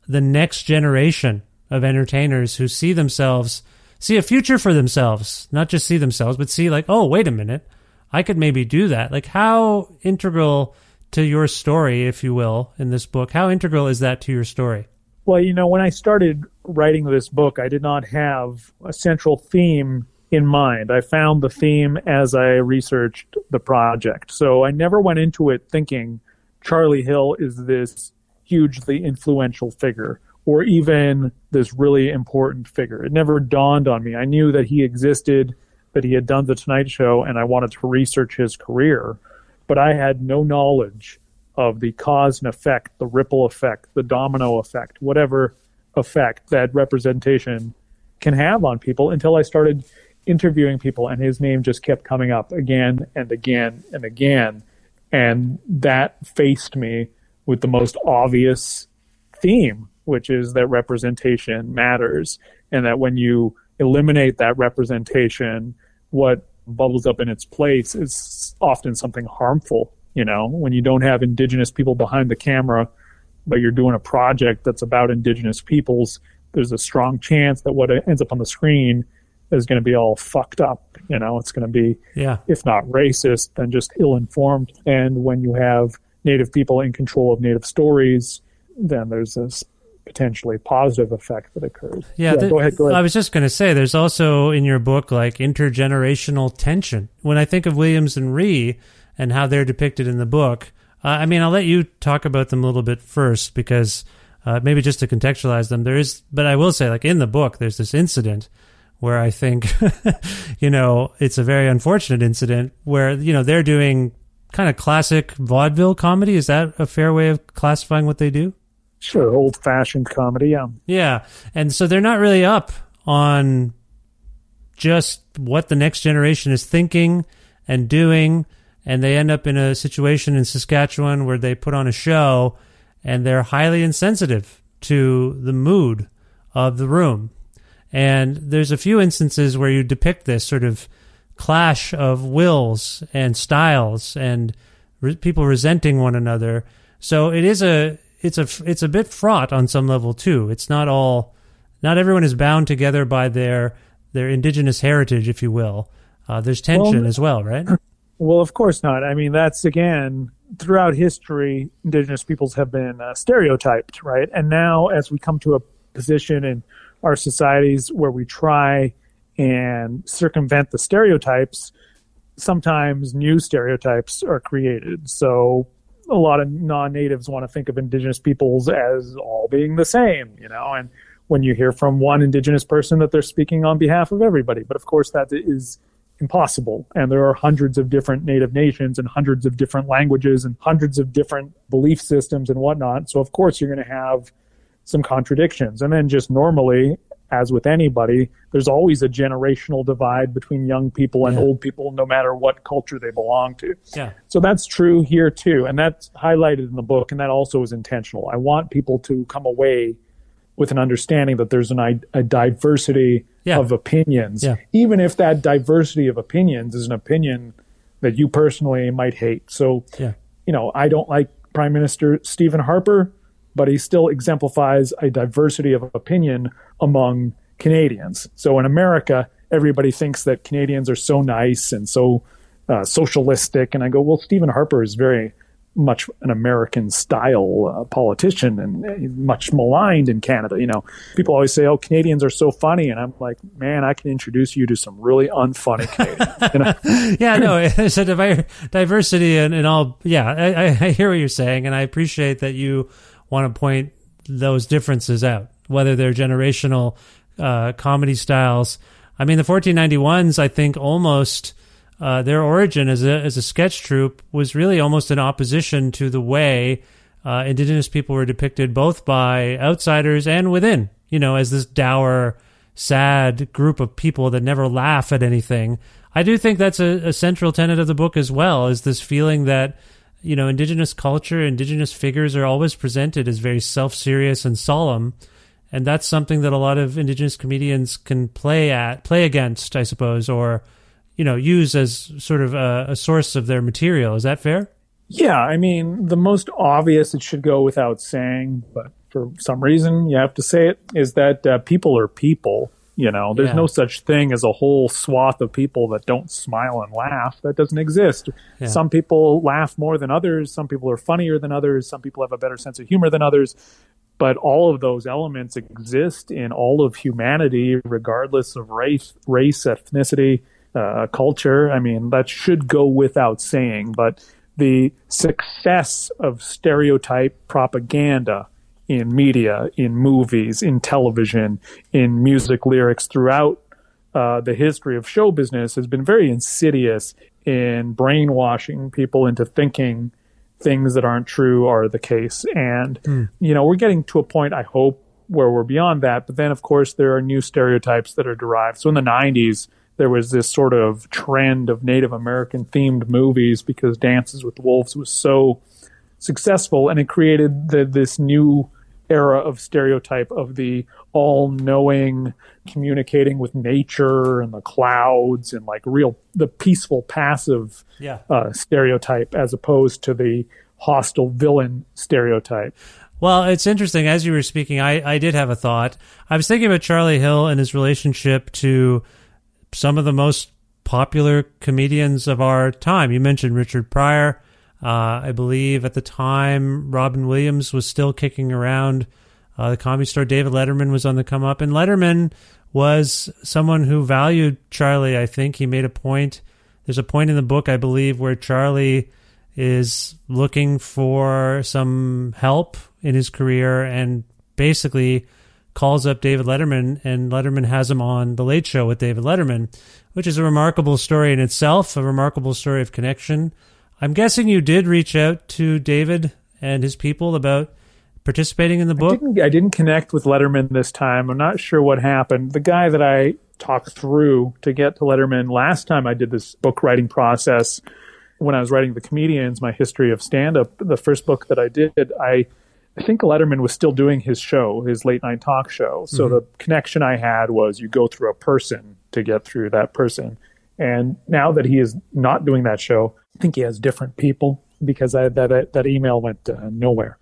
C: the next generation of entertainers who see themselves see a future for themselves, not just see themselves, but see like, oh, wait a minute, I could maybe do that. Like how integral to your story, if you will, in this book. How integral is that to your story?
D: Well, you know, when I started writing this book, I did not have a central theme in mind. I found the theme as I researched the project. So I never went into it thinking Charlie Hill is this hugely influential figure or even this really important figure. It never dawned on me. I knew that he existed, that he had done The Tonight Show, and I wanted to research his career, but I had no knowledge of the cause and effect, the ripple effect, the domino effect, whatever effect that representation can have on people until I started interviewing people and his name just kept coming up again and again and again. And that faced me with the most obvious theme, which is that representation matters. And that when you eliminate that representation, what bubbles up in its place is often something harmful. You know, when you don't have indigenous people behind the camera, but you're doing a project that's about indigenous peoples, there's a strong chance that what ends up on the screen is going to be all fucked up. You know, it's going to be,
C: yeah.
D: if not racist, then just ill informed. And when you have Native people in control of Native stories, then there's this potentially positive effect that occurs.
C: Yeah,
D: yeah
C: the,
D: go ahead. Go ahead.
C: I was just going to say, there's also in your book like intergenerational tension. When I think of Williams and Ree and how they're depicted in the book, uh, I mean, I'll let you talk about them a little bit first because uh, maybe just to contextualize them, there is. But I will say, like in the book, there's this incident where I think, you know, it's a very unfortunate incident where, you know, they're doing kind of classic vaudeville comedy. Is that a fair way of classifying what they do?
D: Sure, old fashioned comedy, yeah.
C: Yeah. And so they're not really up on just what the next generation is thinking and doing. And they end up in a situation in Saskatchewan where they put on a show and they're highly insensitive to the mood of the room. And there's a few instances where you depict this sort of clash of wills and styles and re- people resenting one another. So it is a it's a it's a bit fraught on some level too. It's not all not everyone is bound together by their their indigenous heritage, if you will. Uh, there's tension well, as well, right?
D: Well, of course not. I mean, that's again throughout history, indigenous peoples have been uh, stereotyped, right? And now, as we come to a position in our societies where we try and circumvent the stereotypes, sometimes new stereotypes are created. So a lot of non-natives want to think of indigenous peoples as all being the same, you know, and when you hear from one indigenous person that they're speaking on behalf of everybody. But of course that is impossible. And there are hundreds of different native nations and hundreds of different languages and hundreds of different belief systems and whatnot. So of course you're going to have some contradictions. And then just normally, as with anybody, there's always a generational divide between young people and yeah. old people, no matter what culture they belong to.
C: Yeah.
D: So that's true here too. And that's highlighted in the book. And that also is intentional. I want people to come away with an understanding that there's an, a diversity yeah. of opinions,
C: yeah.
D: even if that diversity of opinions is an opinion that you personally might hate. So,
C: yeah.
D: you know, I don't like Prime Minister Stephen Harper but he still exemplifies a diversity of opinion among Canadians. So in America, everybody thinks that Canadians are so nice and so uh, socialistic. And I go, well, Stephen Harper is very much an American style uh, politician and much maligned in Canada. You know, people always say, "Oh, Canadians are so funny," and I'm like, "Man, I can introduce you to some really unfunny Canadians."
C: Yeah, no, it's a diversity and, and all. Yeah, I, I hear what you're saying, and I appreciate that you want to point those differences out, whether they're generational uh, comedy styles. I mean, the 1491s, I think almost uh, their origin as a, as a sketch troupe was really almost in opposition to the way uh, indigenous people were depicted both by outsiders and within, you know, as this dour, sad group of people that never laugh at anything. I do think that's a, a central tenet of the book as well, is this feeling that you know, indigenous culture, indigenous figures are always presented as very self serious and solemn. And that's something that a lot of indigenous comedians can play at, play against, I suppose, or, you know, use as sort of a, a source of their material. Is that fair?
D: Yeah. I mean, the most obvious, it should go without saying, but for some reason you have to say it, is that uh, people are people. You know, there's yeah. no such thing as a whole swath of people that don't smile and laugh. That doesn't exist. Yeah. Some people laugh more than others. Some people are funnier than others. Some people have a better sense of humor than others. but all of those elements exist in all of humanity, regardless of race, race, ethnicity, uh, culture. I mean, that should go without saying. But the success of stereotype propaganda in media, in movies, in television, in music lyrics throughout uh, the history of show business has been very insidious in brainwashing people into thinking things that aren't true are the case. And, mm. you know, we're getting to a point, I hope, where we're beyond that. But then, of course, there are new stereotypes that are derived. So in the 90s, there was this sort of trend of Native American themed movies because Dances with Wolves was so successful and it created the, this new era of stereotype of the all knowing communicating with nature and the clouds and like real the peaceful passive
C: yeah.
D: uh, stereotype as opposed to the hostile villain stereotype.
C: Well, it's interesting. As you were speaking, I, I did have a thought. I was thinking about Charlie Hill and his relationship to some of the most popular comedians of our time. You mentioned Richard Pryor. Uh, I believe at the time Robin Williams was still kicking around. Uh, the comedy store David Letterman was on the come up, and Letterman was someone who valued Charlie. I think he made a point. There's a point in the book, I believe, where Charlie is looking for some help in his career and basically calls up David Letterman, and Letterman has him on The Late Show with David Letterman, which is a remarkable story in itself, a remarkable story of connection. I'm guessing you did reach out to David and his people about participating in the book.
D: I didn't, I didn't connect with Letterman this time. I'm not sure what happened. The guy that I talked through to get to Letterman last time I did this book writing process when I was writing The Comedians, my history of stand up, the first book that I did, I I think Letterman was still doing his show, his late night talk show. So mm-hmm. the connection I had was you go through a person to get through that person. And now that he is not doing that show, I think he has different people because I, that that email went uh, nowhere.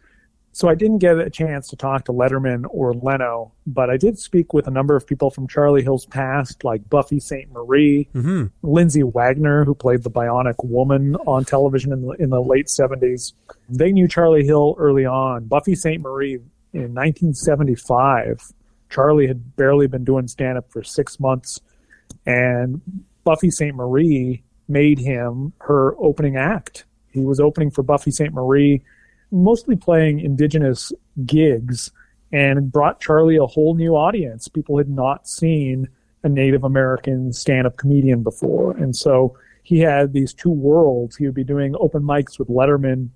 D: So I didn't get a chance to talk to Letterman or Leno, but I did speak with a number of people from Charlie Hill's past, like Buffy Sainte-Marie, mm-hmm. Lindsay Wagner, who played the Bionic Woman on television in the, in the late 70s. They knew Charlie Hill early on. Buffy Sainte-Marie in 1975, Charlie had barely been doing stand up for six months, and Buffy Sainte-Marie made him her opening act. He was opening for Buffy Sainte-Marie mostly playing indigenous gigs and brought Charlie a whole new audience. People had not seen a Native American stand up comedian before. And so he had these two worlds. He would be doing open mics with Letterman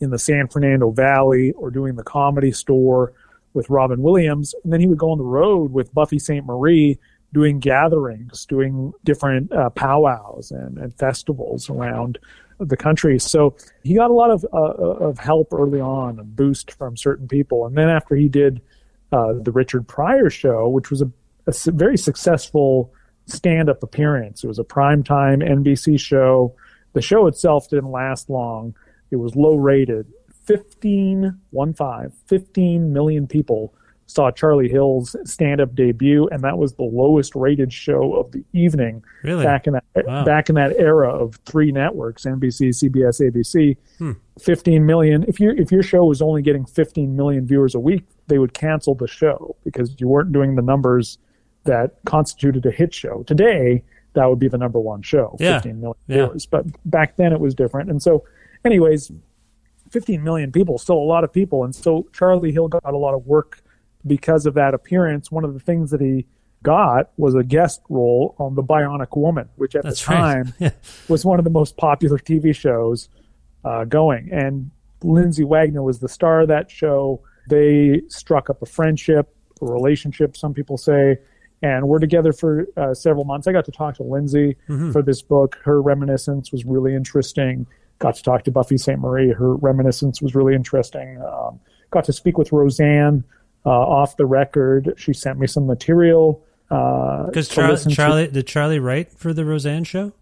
D: in the San Fernando Valley or doing the comedy store with Robin Williams. And then he would go on the road with Buffy Sainte-Marie doing gatherings, doing different uh, powwows and, and festivals around the country. So he got a lot of uh, of help early on, a boost from certain people. And then after he did uh, the Richard Pryor show, which was a, a very successful stand up appearance, it was a primetime NBC show. The show itself didn't last long. It was low rated. 15, one five, 15 million people saw Charlie Hill's stand-up debut, and that was the lowest rated show of the evening.
C: Really?
D: Back in that wow. back in that era of three networks: NBC, CBS, ABC. Hmm. 15 million. If your if your show was only getting 15 million viewers a week, they would cancel the show because you weren't doing the numbers that constituted a hit show. Today, that would be the number one show,
C: yeah.
D: 15 million yeah. viewers. But back then, it was different. And so, anyways. 15 million people, still a lot of people. And so Charlie Hill got a lot of work because of that appearance, one of the things that he got was a guest role on The Bionic Woman, which at
C: That's
D: the time
C: right.
D: was one of the most popular TV shows uh, going. And Lindsay Wagner was the star of that show. They struck up a friendship, a relationship, some people say, and we're together for uh, several months. I got to talk to Lindsay mm-hmm. for this book. Her reminiscence was really interesting. Got to talk to Buffy Sainte-Marie. Her reminiscence was really interesting. Um, got to speak with Roseanne uh, off the record. She sent me some material.
C: Because uh, Charlie, Charlie did Charlie write for the Roseanne show?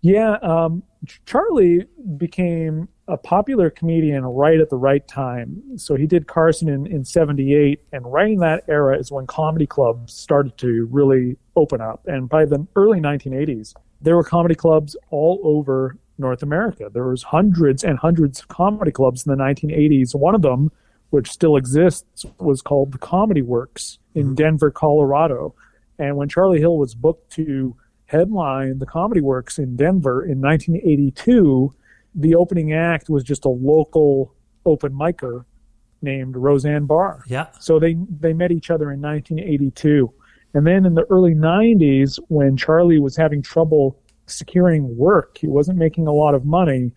D: Yeah, um, Charlie became a popular comedian right at the right time. So he did Carson in, in 78, and right in that era is when comedy clubs started to really open up. And by the early 1980s, there were comedy clubs all over North America. There was hundreds and hundreds of comedy clubs in the 1980s. One of them which still exists, was called the Comedy Works in
C: Mm-hmm.
D: Denver, Colorado. And when Charlie Hill was booked to headline the Comedy Works in Denver in 1982, the opening act was just a local open micer named Roseanne Barr.
C: Yeah.
D: So they they met each other in 1982. And then in the early 90s, when Charlie was having trouble securing work, he wasn't making a lot of money.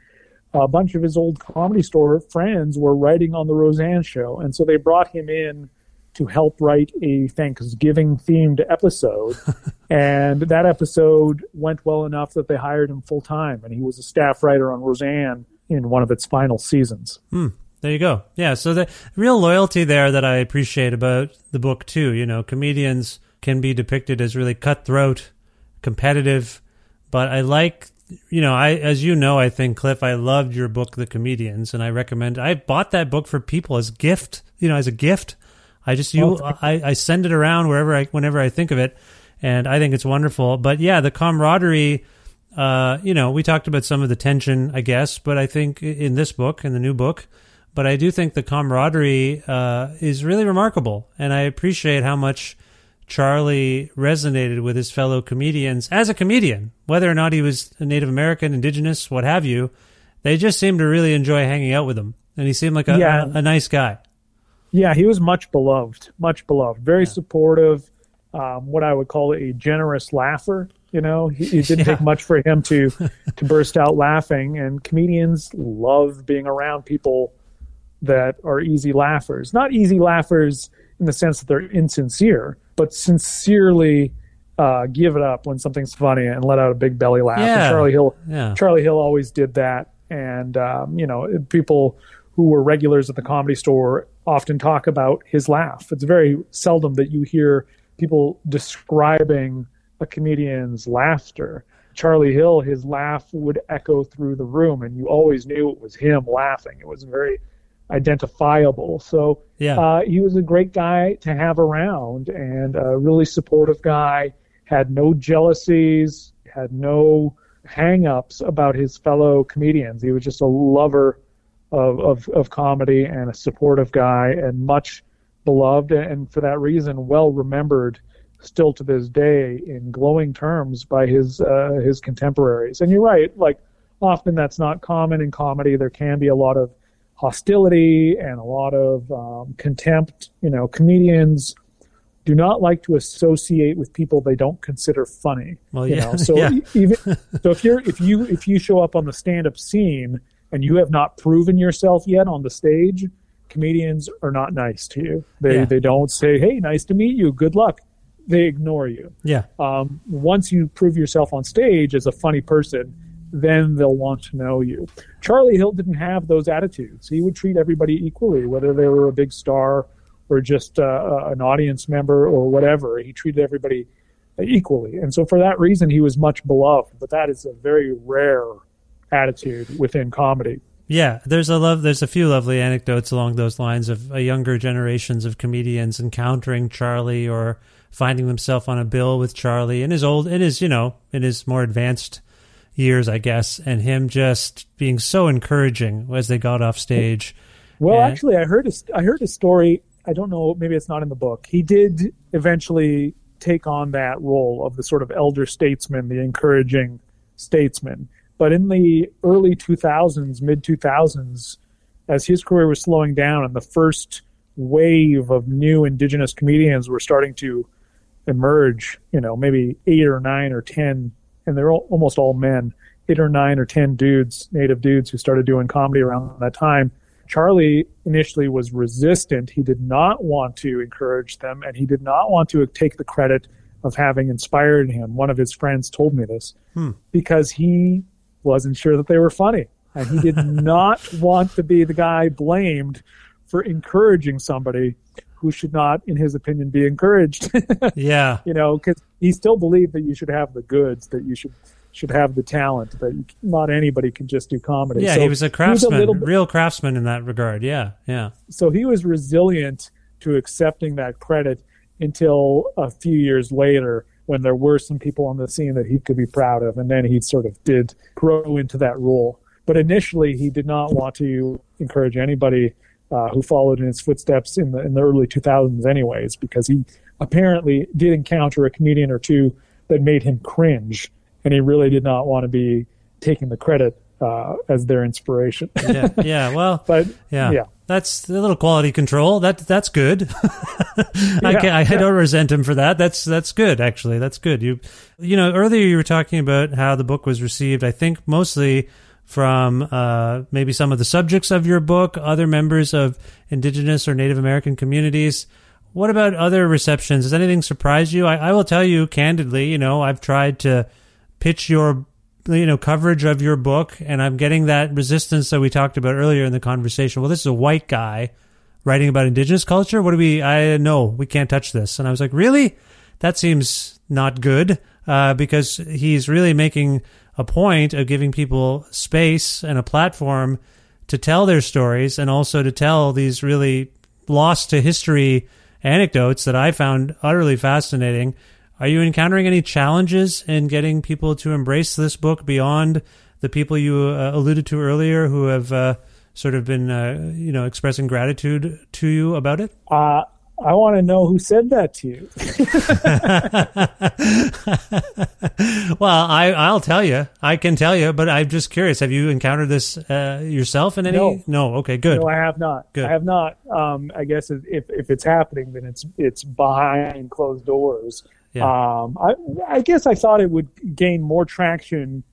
D: A bunch of his old comedy store friends were writing on the Roseanne show. And so they brought him in to help write a Thanksgiving themed episode. and that episode went well enough that they hired him full time. And he was a staff writer on Roseanne in one of its final seasons.
C: Hmm. There you go. Yeah. So the real loyalty there that I appreciate about the book too. You know, comedians can be depicted as really cutthroat, competitive, but I like. You know, I as you know, I think Kliph, I loved your book, The Comedians, and I recommend. I bought that book for people as gift. You know, as a gift. I just you
D: Oh,
C: I, I send it around wherever I whenever I think of it, and I think it's wonderful. But yeah, the camaraderie. Uh, you know, we talked about some of the tension, I guess, but I think in this book, in the new book, but I do think the camaraderie uh, is really remarkable, and I appreciate how much Charlie resonated with his fellow comedians as a comedian, whether or not he was a Native American, Indigenous, what have you. They just seemed to really enjoy hanging out with him, and he seemed like a,
D: Yeah.
C: a, a nice guy.
D: Yeah, he was much beloved, much beloved, very supportive. Um, what I would call a generous laugher. You know, he, it didn't
C: Yeah.
D: take much for him to to burst out laughing, and comedians love being around people that are easy laughers. Not easy laughers in the sense that they're insincere, but sincerely uh, give it up when something's funny and let out a big belly laugh.
C: Yeah.
D: Charlie Hill,
C: Yeah.
D: Charlie Hill always did that, and um, you know, people who were regulars at the comedy store often talk about his laugh. It's very seldom that you hear people describing a comedian's laughter. Charlie Hill, his laugh would echo through the room, and you always knew it was him laughing. It was very identifiable. So
C: Yeah.
D: uh, he was a great guy to have around and a really supportive guy. Had no jealousies, had no hang-ups about his fellow comedians. He was just a lover of, of, of comedy and a supportive guy and much beloved and for that reason well remembered still to this day in glowing terms by his uh, his contemporaries. And you're right, like often that's not common in comedy. There can be a lot of hostility and a lot of um, contempt. You know, comedians do not like to associate with people they don't consider funny.
C: Well,
D: you
C: yeah,
D: know, so
C: yeah.
D: even so, if you're if you if you show up on the stand-up scene and you have not proven yourself yet on the stage, comedians are not nice to you. They
C: Yeah.
D: they don't say, "Hey, nice to meet you. Good luck." They ignore you.
C: Yeah.
D: Um, once you prove yourself on stage as a funny person, then they'll want to know you. Charlie Hill didn't have those attitudes. He would treat everybody equally, whether they were a big star or just uh, an audience member or whatever. He treated everybody equally, and so for that reason, he was much beloved. But that is a very rare attitude within comedy.
C: Yeah, there's a love. There's a few lovely anecdotes along those lines of uh, younger generations of comedians encountering Charlie or finding themselves on a bill with Charlie in his old, in his you know, in his more advanced years, I guess, and him just being so encouraging as they got off stage.
D: Well,
C: And-
D: actually, I heard a, I heard a story. I don't know. Maybe it's not in the book. He did eventually take on that role of the sort of elder statesman, the encouraging statesman. But in the early 2000s, mid 2000s, as his career was slowing down and the first wave of new indigenous comedians were starting to emerge, you know, maybe eight or nine or 10, and they're all, almost all men, eight or nine or 10 dudes, native dudes who started doing comedy around that time. Charlie initially was resistant. He did not want to encourage them, and he did not want to take the credit of having inspired him. One of his friends told me this hmm. because he wasn't sure that they were funny. And he did not want to be the guy blamed for encouraging somebody who should not, in his opinion, be encouraged.
C: Yeah,
D: you know, because he still believed that you should have the goods, that you should should have the talent, that not anybody can just do comedy.
C: yeah,
D: So
C: he was a craftsman,
D: little bit-
C: real craftsman in that regard. Yeah, yeah,
D: so he was resilient to accepting that credit until a few years later when there were some people on the scene that he could be proud of and then he sort of did grow into that role but initially he did not want to encourage anybody uh, who followed in his footsteps in the in the early 2000s, anyways, because he apparently did encounter a comedian or two that made him cringe, and he really did not want to be taking the credit uh, as their inspiration.
C: yeah, yeah. Well,
D: but
C: yeah,
D: yeah.
C: That's a little quality control. That that's good. I,
D: Yeah,
C: can, I,
D: yeah.
C: don't resent him for that. That's that's good actually. That's good. You you know earlier you were talking about how the book was received. I think mostly from uh, maybe some of the subjects of your book, other members of Indigenous or Native American communities. What about other receptions? Has anything surprised you? I, I will tell you candidly. You know, I've tried to pitch your you know coverage of your book and i'm getting that resistance that we talked about earlier in the conversation well this is a white guy writing about indigenous culture what do we i know we can't touch this and i was like really that seems not good uh, because he's really making a point of giving people space and a platform to tell their stories and also to tell these really lost to history anecdotes that i found utterly fascinating are you encountering any challenges in getting people to embrace this book beyond the people you uh, alluded to earlier who have uh, sort of been, uh, you know, expressing gratitude to you about it?
D: I want to know who said that to you.
C: well, I, I'll tell you. I can tell you, but I'm just curious. Have you encountered this uh, yourself in any?
D: No.
C: Okay. Good.
D: No, I have not.
C: Good.
D: I have not. Um, I guess if if it's happening, then it's it's behind closed doors.
C: Yeah.
D: Um, I I guess I thought it would gain more traction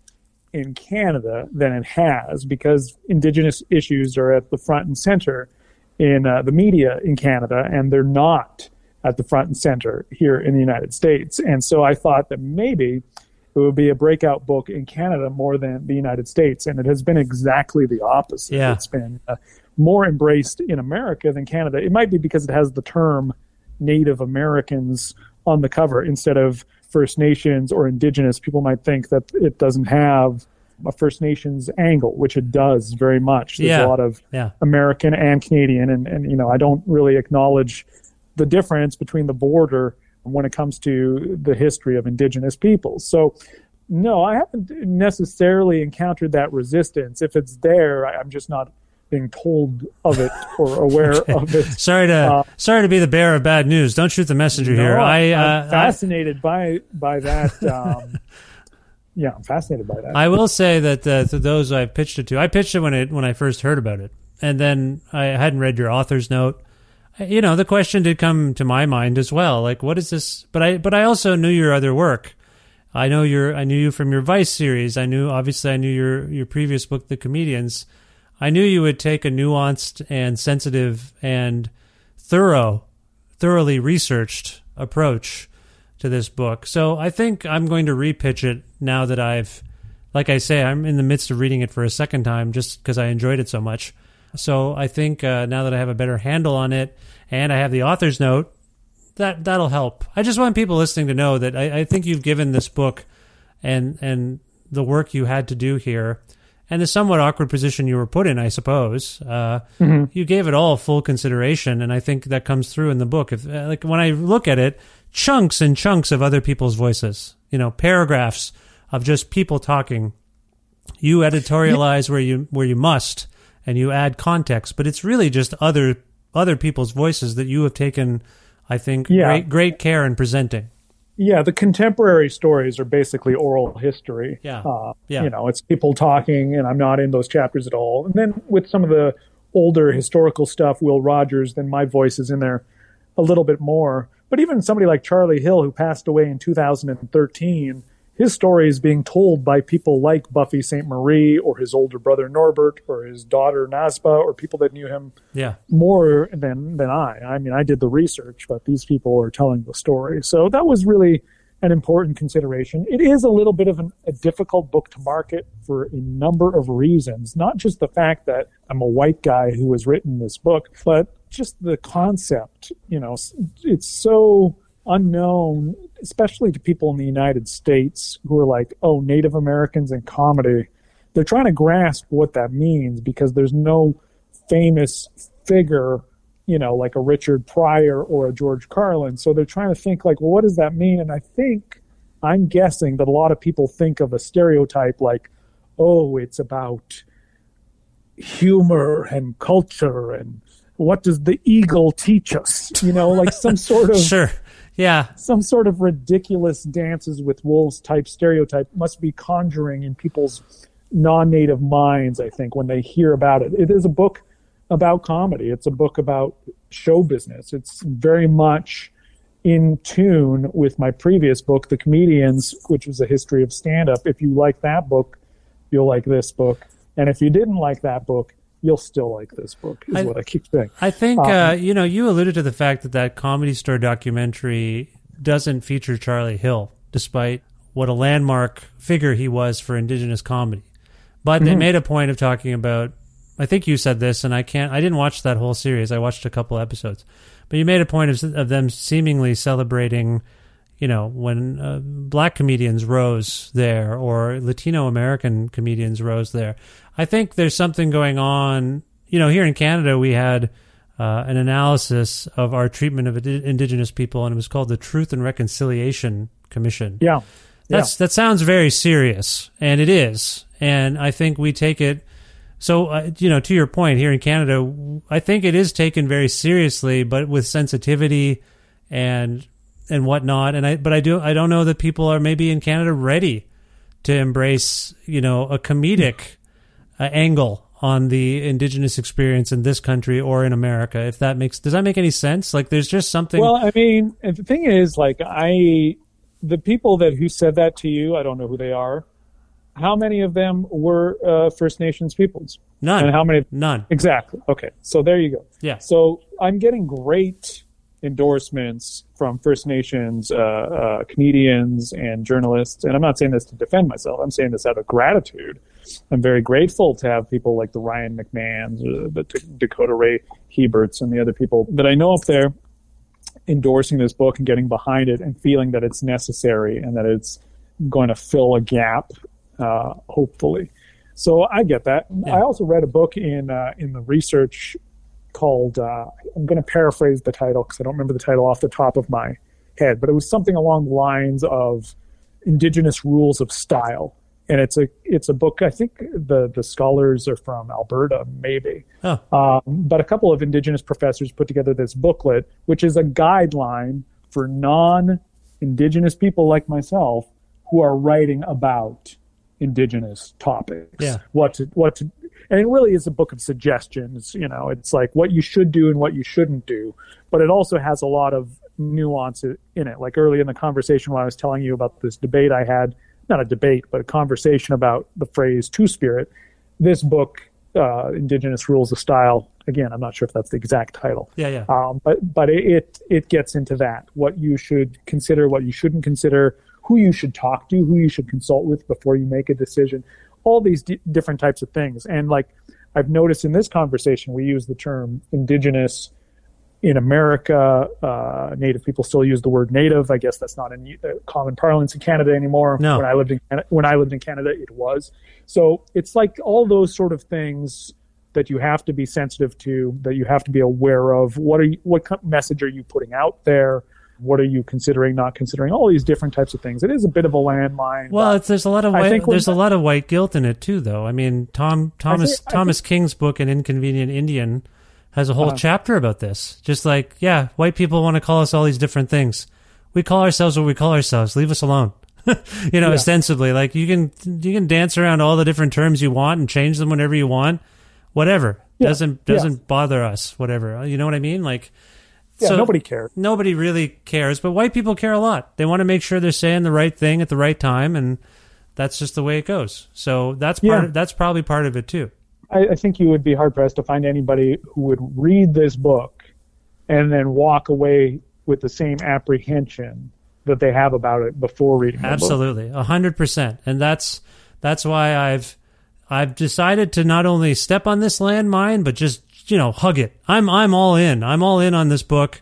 D: in Canada than it has because Indigenous issues are at the front and center in uh, the media in Canada, and they're not at the front and center here in the United States. And so I thought that maybe it would be a breakout book in Canada more than the United States, and it has been exactly the opposite.
C: Yeah.
D: It's been uh, more embraced in America than Canada. It might be because it has the term Native Americans on the cover instead of First Nations or Indigenous. People might think that it doesn't have a First Nations angle, which it does very much. There's
C: Yeah.
D: a lot of
C: Yeah.
D: American and Canadian, and, and you know I don't really acknowledge the difference between the border when it comes to the history of Indigenous peoples. So, no, I haven't necessarily encountered that resistance. If it's there, I, I'm just not being told of it or aware of it.
C: Sorry to
D: Uh,
C: sorry to be the bearer of bad news. Don't shoot the messenger here.
D: No,
C: I,
D: I'm
C: uh, I
D: fascinated by by that. Um, yeah, I'm fascinated by that.
C: I will say that uh, to those I've pitched it to, I pitched it when it when I first heard about it, and then I hadn't read your author's note. You know, the question did come to my mind as well. Like, what is this? But I but I also knew your other work. I know your I knew you from your Vice series. I knew obviously I knew your your previous book, The Comedians. I knew you would take a nuanced and sensitive and thorough, thoroughly researched approach to this book. So I think I'm going to repitch it now that I've, like I say, I'm in the midst of reading it for a second time just because I enjoyed it so much. So I think uh, now that I have a better handle on it and I have the author's note, that that'll help. I just want people listening to know that I, I think you've given this book and and the work you had to do here and the somewhat awkward position you were put in, I suppose. Uh, You gave it all full consideration, and I think that comes through in the book. If uh, like when I look at it, chunks and chunks of other people's voices, you know, paragraphs of just people talking. You editorialize where you where you must, and you add context, but it's really just other other people's voices that you have taken. I think
D: Yeah.
C: great great care in presenting.
D: Yeah, the contemporary stories are basically oral history.
C: Yeah.
D: Uh,
C: Yeah.
D: You know, it's people talking, and I'm not in those chapters at all. And then with some of the older historical stuff, Will Rogers, then my voice is in there a little bit more. But even somebody like Charlie Hill, who passed away in 2013, his story is being told by people like Buffy Sainte-Marie, or his older brother Norbert, or his daughter Nasba, or people that knew him
C: Yeah.
D: more than than I. I mean, I did the research, but these people are telling the story. So that was really an important consideration. It is a little bit of an, a difficult book to market for a number of reasons, not just the fact that I'm a white guy who has written this book, but just the concept. You know, it's so unknown, especially to people in the United States who are like, "Oh, Native Americans and comedy." They're trying to grasp what that means because there's no famous figure, you know, like a Richard Pryor or a George Carlin. So they're trying to think like, well, what does that mean? And I think I'm guessing that a lot of people think of a stereotype like, oh, it's about humor and culture and what does the eagle teach us? You know, like some sort of
C: sure. Yeah.
D: Some sort of ridiculous dances with wolves type stereotype must be conjuring in people's non native minds, I think, when they hear about it. It is a book about comedy, it's a book about show business. It's very much in tune with my previous book, The Comedians, which was a history of stand up. If you like that book, you'll like this book. And if you didn't like that book, you'll still like this book, is I, what I keep saying.
C: I think, um, uh, you know, you alluded to the fact that that comedy store documentary doesn't feature Charlie Hill, despite what a landmark figure he was for indigenous comedy. But they mm-hmm. made a point of talking about, I think you said this, and I can't, I didn't watch that whole series. I watched a couple episodes. But you made a point of, of them seemingly celebrating you know, when uh, black comedians rose there or Latino American comedians rose there. I think there's something going on. You know, here in Canada, we had uh, an analysis of our treatment of Indigenous people, and it was called the Truth and Reconciliation Commission.
D: Yeah.
C: That's,
D: yeah.
C: That sounds very serious, and it is. And I think we take it. So, uh, you know, to your point, here in Canada, I think it is taken very seriously, but with sensitivity and and whatnot. And I, but I do, I don't know that people are maybe in Canada ready to embrace, you know, a comedic uh, angle on the indigenous experience in this country or in America. If that makes, does that make any sense? Like, there's just something.
D: Well, I mean, the thing is, like, I, the people that who said that to you, I don't know who they are. How many of them were uh, First Nations peoples?
C: None.
D: And how many?
C: None.
D: Exactly. Okay. So there you go.
C: Yeah.
D: So I'm getting great endorsements from First Nations uh, uh, comedians and journalists. And I'm not saying this to defend myself. I'm saying this out of gratitude. I'm very grateful to have people like the Ryan McMahons, uh, the Dakota Ray Heberts, and the other people that I know up there endorsing this book and getting behind it and feeling that it's necessary and that it's going to fill a gap, uh, hopefully. So I get that. Yeah. I also read a book in uh, in the research called, uh, I'm going to paraphrase the title because I don't remember the title off the top of my head, but it was something along the lines of Indigenous Rules of Style. And it's a it's a book. I think the the scholars are from Alberta, maybe.
C: Oh.
D: Um, but a couple of Indigenous professors put together this booklet, which is a guideline for non Indigenous people like myself who are writing about indigenous topics.
C: Yeah.
D: What to what to and it really is a book of suggestions. You know, it's like what you should do and what you shouldn't do, but it also has a lot of nuance in it. Like early in the conversation when I was telling you about this debate I had, not a debate, but a conversation about the phrase two spirit. This book, uh, Indigenous Rules of Style, again, I'm not sure if that's the exact title.
C: Yeah, yeah.
D: Um, but but it it gets into that what you should consider, what you shouldn't consider, who you should talk to, who you should consult with before you make a decision all these d- different types of things. And like I've noticed in this conversation, we use the term indigenous in America. Uh, native people still use the word native. I guess that's not in uh, common parlance in Canada anymore.
C: No.
D: When I lived in when I lived in Canada, it was. So it's like all those sort of things that you have to be sensitive to, that you have to be aware of. What are you, what message are you putting out there? what are you considering, not considering, all these different types of things. It is a bit of a landmine.
C: Well, there's a lot of white, there's a lot of white guilt in it too, though. I mean, Tom Thomas think, Thomas think, King's book, An Inconvenient Indian, has a whole uh, chapter about this. Just like, yeah, white people want to call us all these different things. We call ourselves what we call ourselves. Leave us alone. you know, yeah. ostensibly, like you can you can dance around all the different terms you want and change them whenever you want. Whatever yeah. doesn't doesn't bother us. Whatever you know what I mean? Like
D: yeah, so nobody cares.
C: Nobody really cares, but white people care a lot. They want to make sure they're saying the right thing at the right time, and that's just the way it goes. So that's part. Yeah. Of, that's probably part of it too.
D: I, I think you would be hard pressed to find anybody who would read this book and then walk away with the same apprehension that they have about it before reading. It.
C: Absolutely, a hundred percent, and that's that's why I've I've decided to not only step on this landmine, but just you know, hug it. I'm I'm all in. I'm all in on this book.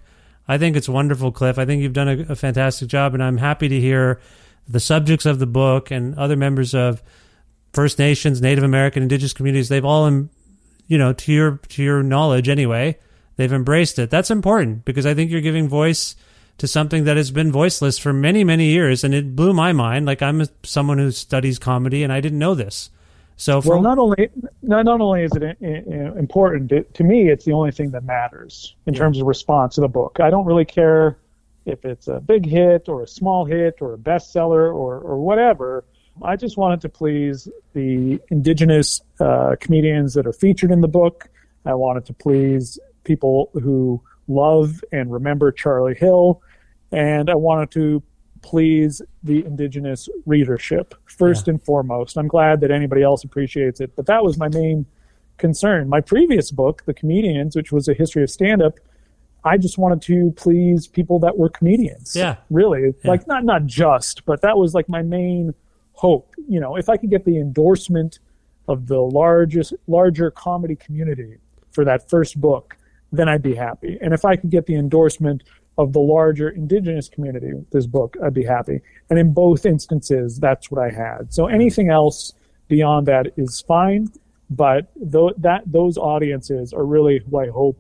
C: I think it's wonderful, Kliph. I think you've done a, a fantastic job, and I'm happy to hear the subjects of the book and other members of First Nations, Native American, Indigenous communities. They've all, you know, to your to your knowledge anyway, they've embraced it. That's important because I think you're giving voice to something that has been voiceless for many many years, and it blew my mind. Like I'm a, someone who studies comedy, and I didn't know this. So, for,
D: well, not only not, not only is it i- i- important it, to me, it's the only thing that matters in terms of response to the book. I don't really care if it's a big hit or a small hit or a bestseller or or whatever. I just wanted to please the indigenous uh, comedians that are featured in the book. I wanted to please people who love and remember Charlie Hill, and I wanted to please the indigenous readership first and foremost. I'm glad that anybody else appreciates it, but that was my main concern. My previous book, The Comedians, which was a history of stand up, I just wanted to please people that were comedians.
C: Yeah.
D: Really. Like not not just, but that was like my main hope. You know, if I could get the endorsement of the largest larger comedy community for that first book, then I'd be happy. And if I could get the endorsement of the larger indigenous community with this book, I'd be happy. And in both instances, that's what I had. So anything else beyond that is fine, but tho- that those audiences are really who I hope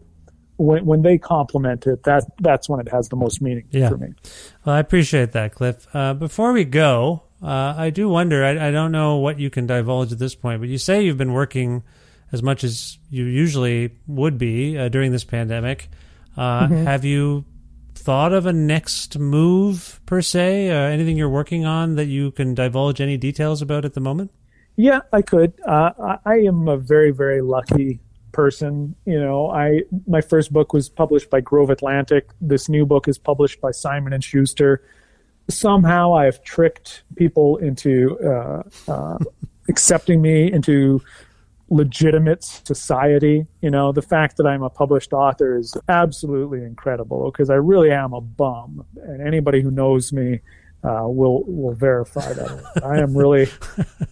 D: when when they compliment it, that that's when it has the most meaning
C: Yeah.
D: for me.
C: Well, I appreciate that, Kliph. Uh, before we go, uh, I do wonder. I, I don't know what you can divulge at this point, but you say you've been working as much as you usually would be uh, during this pandemic. Uh,
D: Mhm.
C: Have you thought of a next move per se? Uh, anything you're working on that you can divulge any details about at the moment?
D: Yeah, I could. Uh, I, I am a very, very lucky person. You know, I my first book was published by Grove Atlantic. This new book is published by Simon and Schuster. Somehow, I have tricked people into uh, uh, accepting me into legitimate society. You know, the fact that I'm a published author is absolutely incredible because I really am a bum, and anybody who knows me uh, will will verify that. I am really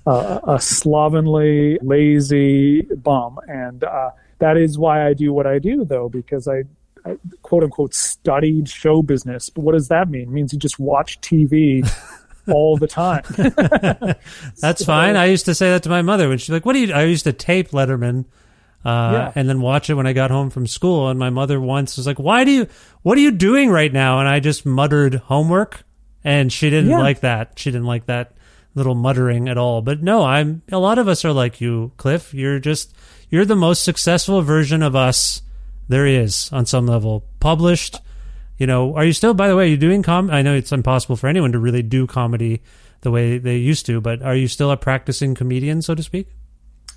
D: a slovenly, lazy bum, and uh, that is why I do what I do, though, because I. I, quote unquote studied show business but what does that mean it means you just watch tv all the time
C: That's fine. I used to say that to my mother when she's like, "What do you?" I used to tape Letterman, uh,
D: Yeah.
C: and then watch it when I got home from school. And my mother once was like, "Why do you? What are you doing right now?" And I just muttered homework, and she didn't
D: Yeah.
C: like that. She didn't like that little muttering at all. But no, I'm. A lot of us are like you, Kliph. You're just you're the most successful version of us there is on some level. Published. You know, are you still? By the way, are you doing com? I know it's impossible for anyone to really do comedy the way they used to, but are you still a practicing comedian, so to speak?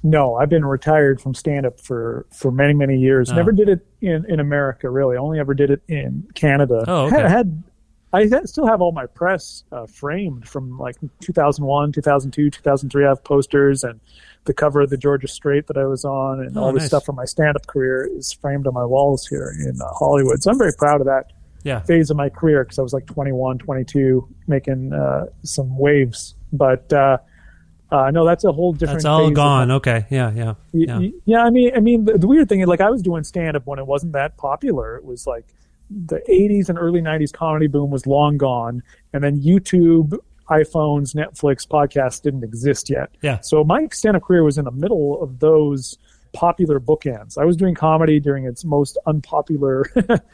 D: No, I've been retired from stand up for, for many, many years.
C: Oh.
D: Never did it in, in America, really. Only ever did it in Canada.
C: Oh, okay.
D: Had, had I still have all my press uh, framed from like 2001, 2002, 2003. I have posters and the cover of the Georgia Straight that I was on, and
C: Oh,
D: all the
C: nice.
D: stuff from my stand up career is framed on my walls here in uh, Hollywood. So I'm very proud of that
C: Yeah.
D: phase of my career because I was like 21, 22, making uh, some waves. But uh, uh, no, that's a whole different.
C: That's all gone. Okay. Yeah. Yeah. Yeah.
D: y- yeah, I mean, I mean, the, the weird thing is, like, I was doing stand up when it wasn't that popular. It was like the '80s and early '90s comedy boom was long gone, and then YouTube, iPhones, Netflix, podcasts didn't exist yet.
C: Yeah.
D: So my stand up career was in the middle of those popular bookends. I was doing comedy during its most unpopular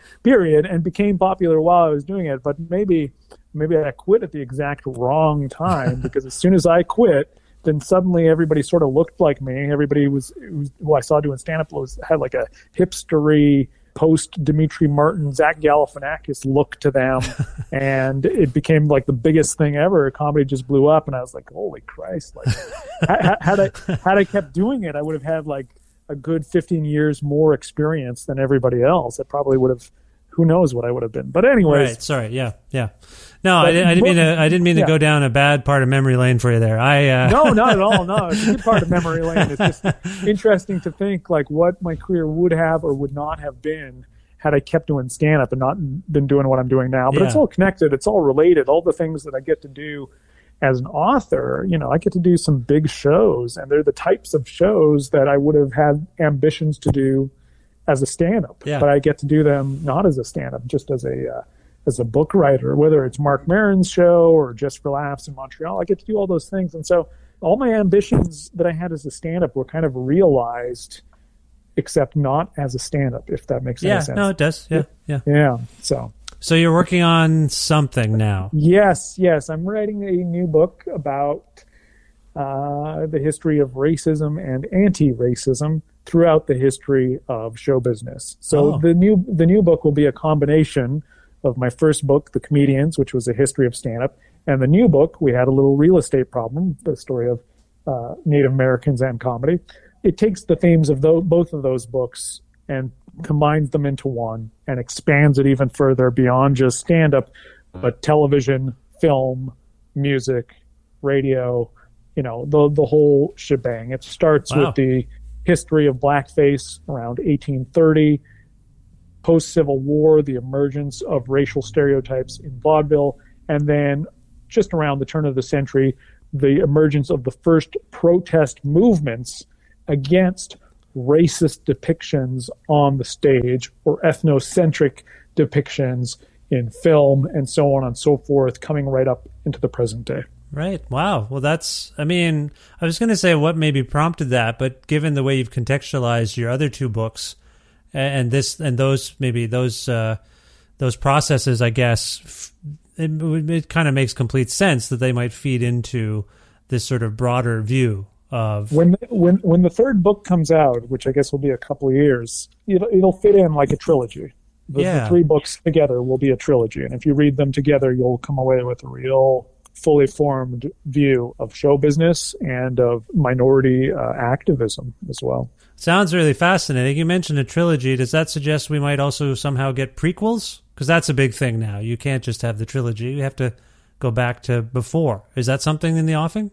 D: period and became popular while I was doing it. But maybe, maybe I quit at the exact wrong time because as soon as I quit, then suddenly everybody sort of looked like me. Everybody was, was who I saw doing stand up was had like a hipstery post Demetri Martin, Zach Galifianakis look to them, and it became like the biggest thing ever. Comedy just blew up, and I was like, "Holy Christ!" Like, ha- had I had I kept doing it, I would have had like a good 15 years more experience than everybody else. I probably would have. Who knows what I would have been? But anyways,
C: Right. Sorry. Yeah. Yeah. No, I, I didn't mean to. I didn't mean to
D: yeah.
C: go down a bad part of memory lane for you there. I. Uh,
D: no, not at all. No, it's a good part of memory lane. It's just interesting to think like what my career would have or would not have been had I kept doing stand up and not been doing what I'm doing now. But it's all connected. It's all related. All the things that I get to do as an author, you know, I get to do some big shows, and they're the types of shows that I would have had ambitions to do as a stand up.
C: Yeah.
D: But I get to do them not as a stand up, just as a uh, as a book writer, whether it's Marc Maron's show or Just for Laughs in Montreal. I get to do all those things. And so all my ambitions that I had as a stand up were kind of realized, except not as a stand up, if that makes
C: sense.
D: yeah. sense.
C: No, it does. Yeah. Yeah.
D: Yeah. So
C: So you're working on something now.
D: Yes, yes. I'm writing a new book about uh, the history of racism and anti-racism throughout the history of show business. So
C: Oh.
D: the new the new book will be a combination of my first book, The Comedians, which was a history of stand-up, and the new book, we had a little real estate problem, the story of uh, Native Americans and comedy. It takes the themes of tho- both of those books and combines them into one and expands it even further beyond just stand-up, but television, film, music, radio, you know, the the whole shebang. It starts
C: Wow.
D: with the history of blackface around 1830, post Civil War, the emergence of racial stereotypes in vaudeville, and then just around the turn of the century, the emergence of the first protest movements against racist depictions on the stage or ethnocentric depictions in film and so on and so forth, coming right up into the present day.
C: Right. Wow. Well, that's, I mean, I was going to say what maybe prompted that, but given the way you've contextualized your other two books and this, and those, maybe those, uh, those processes, I guess, it, it kind of makes complete sense that they might feed into this sort of broader view of,
D: When when when the third book comes out, which I guess will be a couple of years, it'll, it'll fit in like a trilogy. The,
C: Yeah.
D: the three books together will be a trilogy, and if you read them together, you'll come away with a real fully formed view of show business and of minority uh, activism as well.
C: Sounds really fascinating. You mentioned a trilogy. Does that suggest we might also somehow get prequels? Because that's a big thing now. You can't just have the trilogy. You have to go back to before. Is that something in the offing?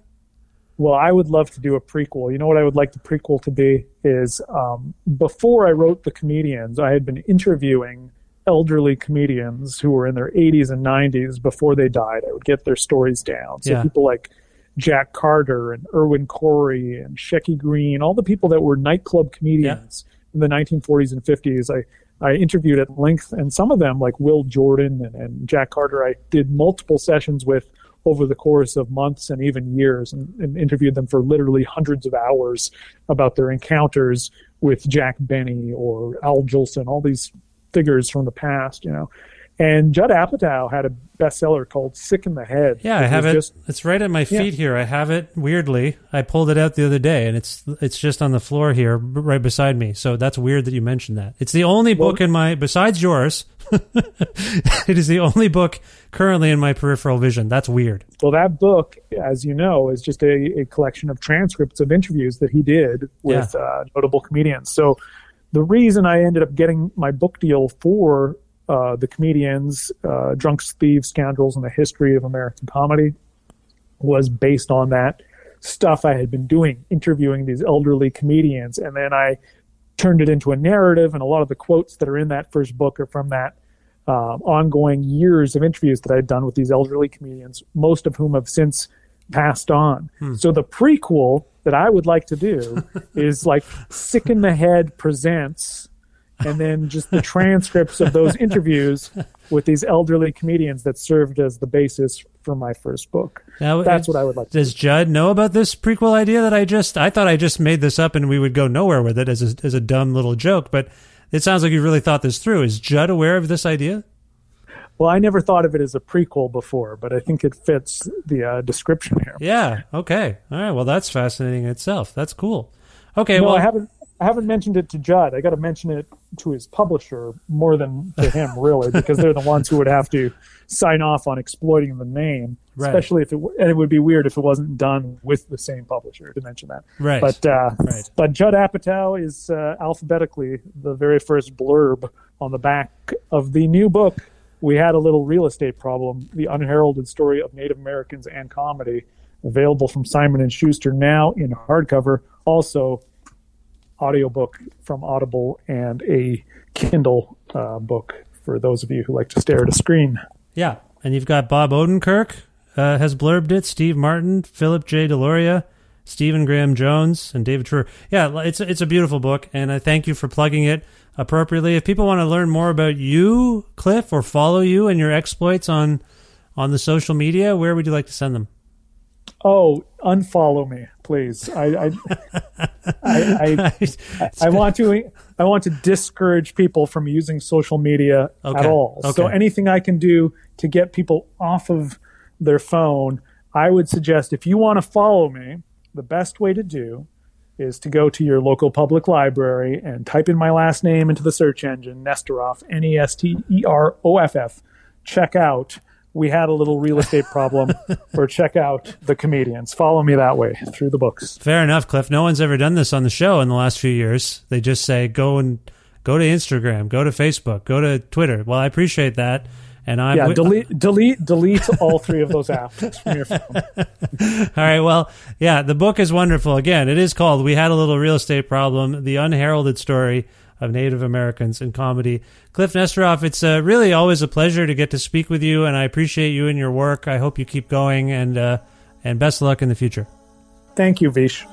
D: Well, I would love to do a prequel. You know what I would like the prequel to be is um, before I wrote The Comedians, I had been interviewing elderly comedians who were in their 80s and 90s before they died. I would get their stories down. So
C: Yeah.
D: people like Jack Carter and Irwin Corey and Shecky Greene, all the people that were nightclub comedians in the 1940s and 50s, I, I interviewed at length. And some of them, like Will Jordan and, and Jack Carter, I did multiple sessions with over the course of months and even years and, and interviewed them for literally hundreds of hours about their encounters with Jack Benny or Al Jolson, all these figures from the past, you know. And Judd Apatow had a bestseller called Sick in the Head.
C: Yeah, I have it.
D: just-
C: it's right at my
D: Yeah.
C: feet here. I have it. Weirdly, I pulled it out the other day, and it's it's just on the floor here, right beside me. So that's weird that you mentioned that. It's the only book in my besides yours. it is the only book currently in my peripheral vision. That's weird.
D: Well, that book, as you know, is just a, a collection of transcripts of interviews that he did with uh, notable comedians. So the reason I ended up getting my book deal for uh, the comedians, uh, Drunks, Thieves, Scoundrels, and the History of American Comedy was based on that stuff I had been doing, interviewing these elderly comedians. And then I turned it into a narrative, and a lot of the quotes that are in that first book are from that um, ongoing years of interviews that I'd done with these elderly comedians, most of whom have since passed on. So the prequel that I would like to do is like Sick in the Head presents, and then just the transcripts of those interviews with these elderly comedians that served as the basis for my first book.
C: Now,
D: That's what I would like to
C: Does Judd know about this prequel idea that I just? I thought I just made this up and we would go nowhere with it as a, as a dumb little joke. But it sounds like you really thought this through. Is Judd aware of this idea?
D: Well, I never thought of it as a prequel before, but I think it fits the uh, description here.
C: Yeah. Okay. All right. Well, that's fascinating in itself. That's cool. Okay.
D: no,
C: well,
D: I haven't. I haven't mentioned it to Judd. I got to mention it to his publisher more than to him, really, because they're the ones who would have to sign off on exploiting the name.
C: Right.
D: Especially if it and it would be weird if it wasn't done with the same publisher to mention that.
C: Right.
D: But uh,
C: Right.
D: but Judd Apatow is uh, alphabetically the very first blurb on the back of the new book. We had a little real estate problem: the unheralded story of Native Americans and comedy, available from Simon and Schuster now in hardcover. Also, audiobook from Audible and a Kindle uh, book for those of you who like to stare at a screen.
C: Yeah, and you've got Bob Odenkirk uh, has blurbed it. Steve Martin, Philip J. Deloria, Stephen Graham Jones, and David Treuer. Yeah, it's it's a beautiful book, and I thank you for plugging it appropriately. If people want to learn more about you, Kliph, or follow you and your exploits on on the social media, where would you like to send them?
D: Oh, unfollow me, please. I I, I, I, I want to I want to discourage people from using social media
C: Okay.
D: at all. So anything I can do to get people off of their phone, I would suggest if you want to follow me, the best way to do is to go to your local public library and type in my last name into the search engine, Nesteroff, N E S T E R O F F. Check out We Had a Little Real Estate Problem, or check out The Comedians. Follow me that way through the books.
C: Fair enough, Kliph. No one's ever done this on the show in the last few years. They just say go and go to Instagram, go to Facebook, go to Twitter. Well, I appreciate that. And I'm
D: yeah, delete, delete, delete all three of those apps from your phone.
C: all right. Well, yeah, the book is wonderful. Again, it is called "We Had a Little Real Estate Problem: The Unheralded Story of Native Americans in Comedy." Kliph Nesteroff, it's uh, really always a pleasure to get to speak with you, and I appreciate you and your work. I hope you keep going, and uh, and best luck in the future.
D: Thank you, Vish.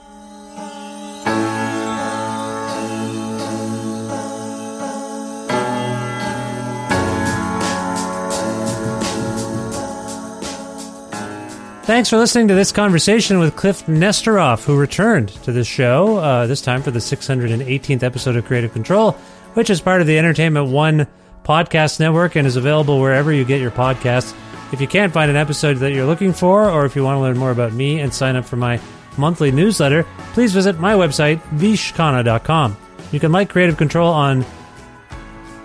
C: Thanks for listening to this conversation with Kliph Nesteroff, who returned to this show, uh, this time for the 618th episode of Creative Control, which is part of the Entertainment One podcast network and is available wherever you get your podcasts. If you can't find an episode that you're looking for, or if you want to learn more about me and sign up for my monthly newsletter, please visit my website, vishkhanna.com. You can like Creative Control on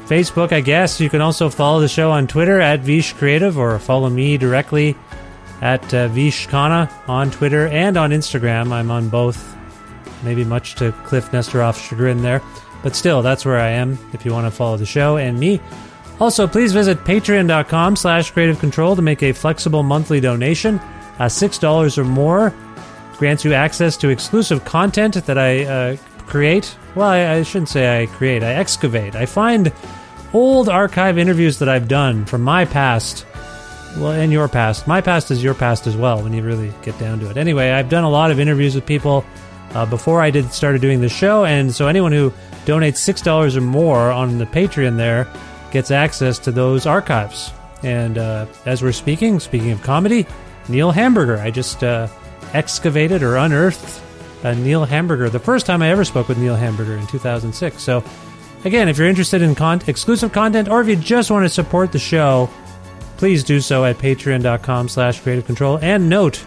C: Facebook, I guess. You can also follow the show on Twitter at Vish Creative or follow me directly at uh, Vish Khanna on Twitter and on Instagram. I'm on both, maybe much to Kliph Nesteroff's chagrin there. But still, that's where I am if you want to follow the show and me. Also, please visit patreon.com slash creative control to make a flexible monthly donation. Uh, $6 or more grants you access to exclusive content that I uh, create. Well, I, I shouldn't say I create, I excavate. I find old archive interviews that I've done from my past well, in your past. My past is your past as well when you really get down to it. Anyway, I've done a lot of interviews with people uh, before I did started doing the show, and so anyone who donates six dollars or more on the Patreon there gets access to those archives. And uh, as we're speaking, speaking of comedy, Neil Hamburger. I just uh, excavated or unearthed Neil Hamburger the first time I ever spoke with Neil Hamburger in 2006. So, again, if you're interested in con- exclusive content or if you just want to support the show, please do so at patreon.com slash creative control. And note,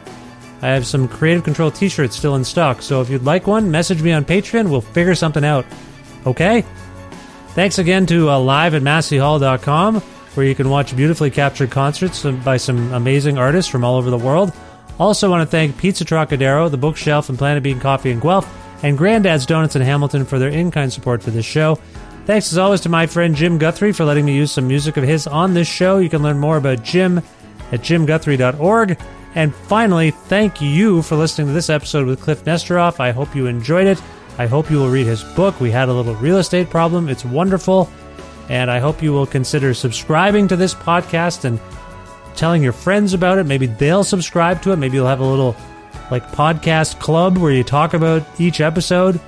C: I have some Creative Control t shirts still in stock, so if you'd like one, message me on Patreon. We'll figure something out. Okay? Thanks again to uh, live at masseyhall.com, where you can watch beautifully captured concerts by some amazing artists from all over the world. Also, want to thank Pizza Trocadero, The Bookshelf, and Planet Bean Coffee in Guelph, and Granddad's Donuts in Hamilton for their in kind support for this show. Thanks as always to my friend Jim Guthrie for letting me use some music of his on this show. You can learn more about Jim at jimguthrie.org. And finally, thank you for listening to this episode with Kliph Nesteroff. I hope you enjoyed it. I hope you will read his book. We had a little real estate problem. It's wonderful. And I hope you will consider subscribing to this podcast and telling your friends about it. Maybe they'll subscribe to it. Maybe you'll have a little like podcast club where you talk about each episode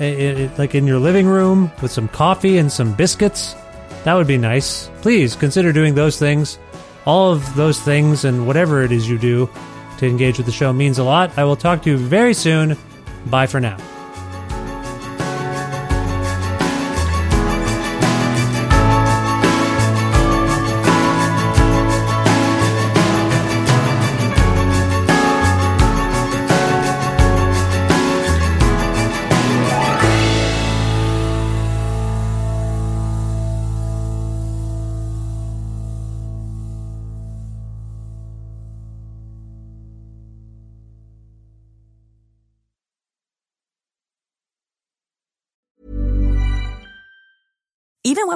C: it, it, like in your living room with some coffee and some biscuits. That would be nice. Please consider doing those things. All of those things and whatever it is you do to engage with the show means a lot. I will talk to you very soon. Bye for now.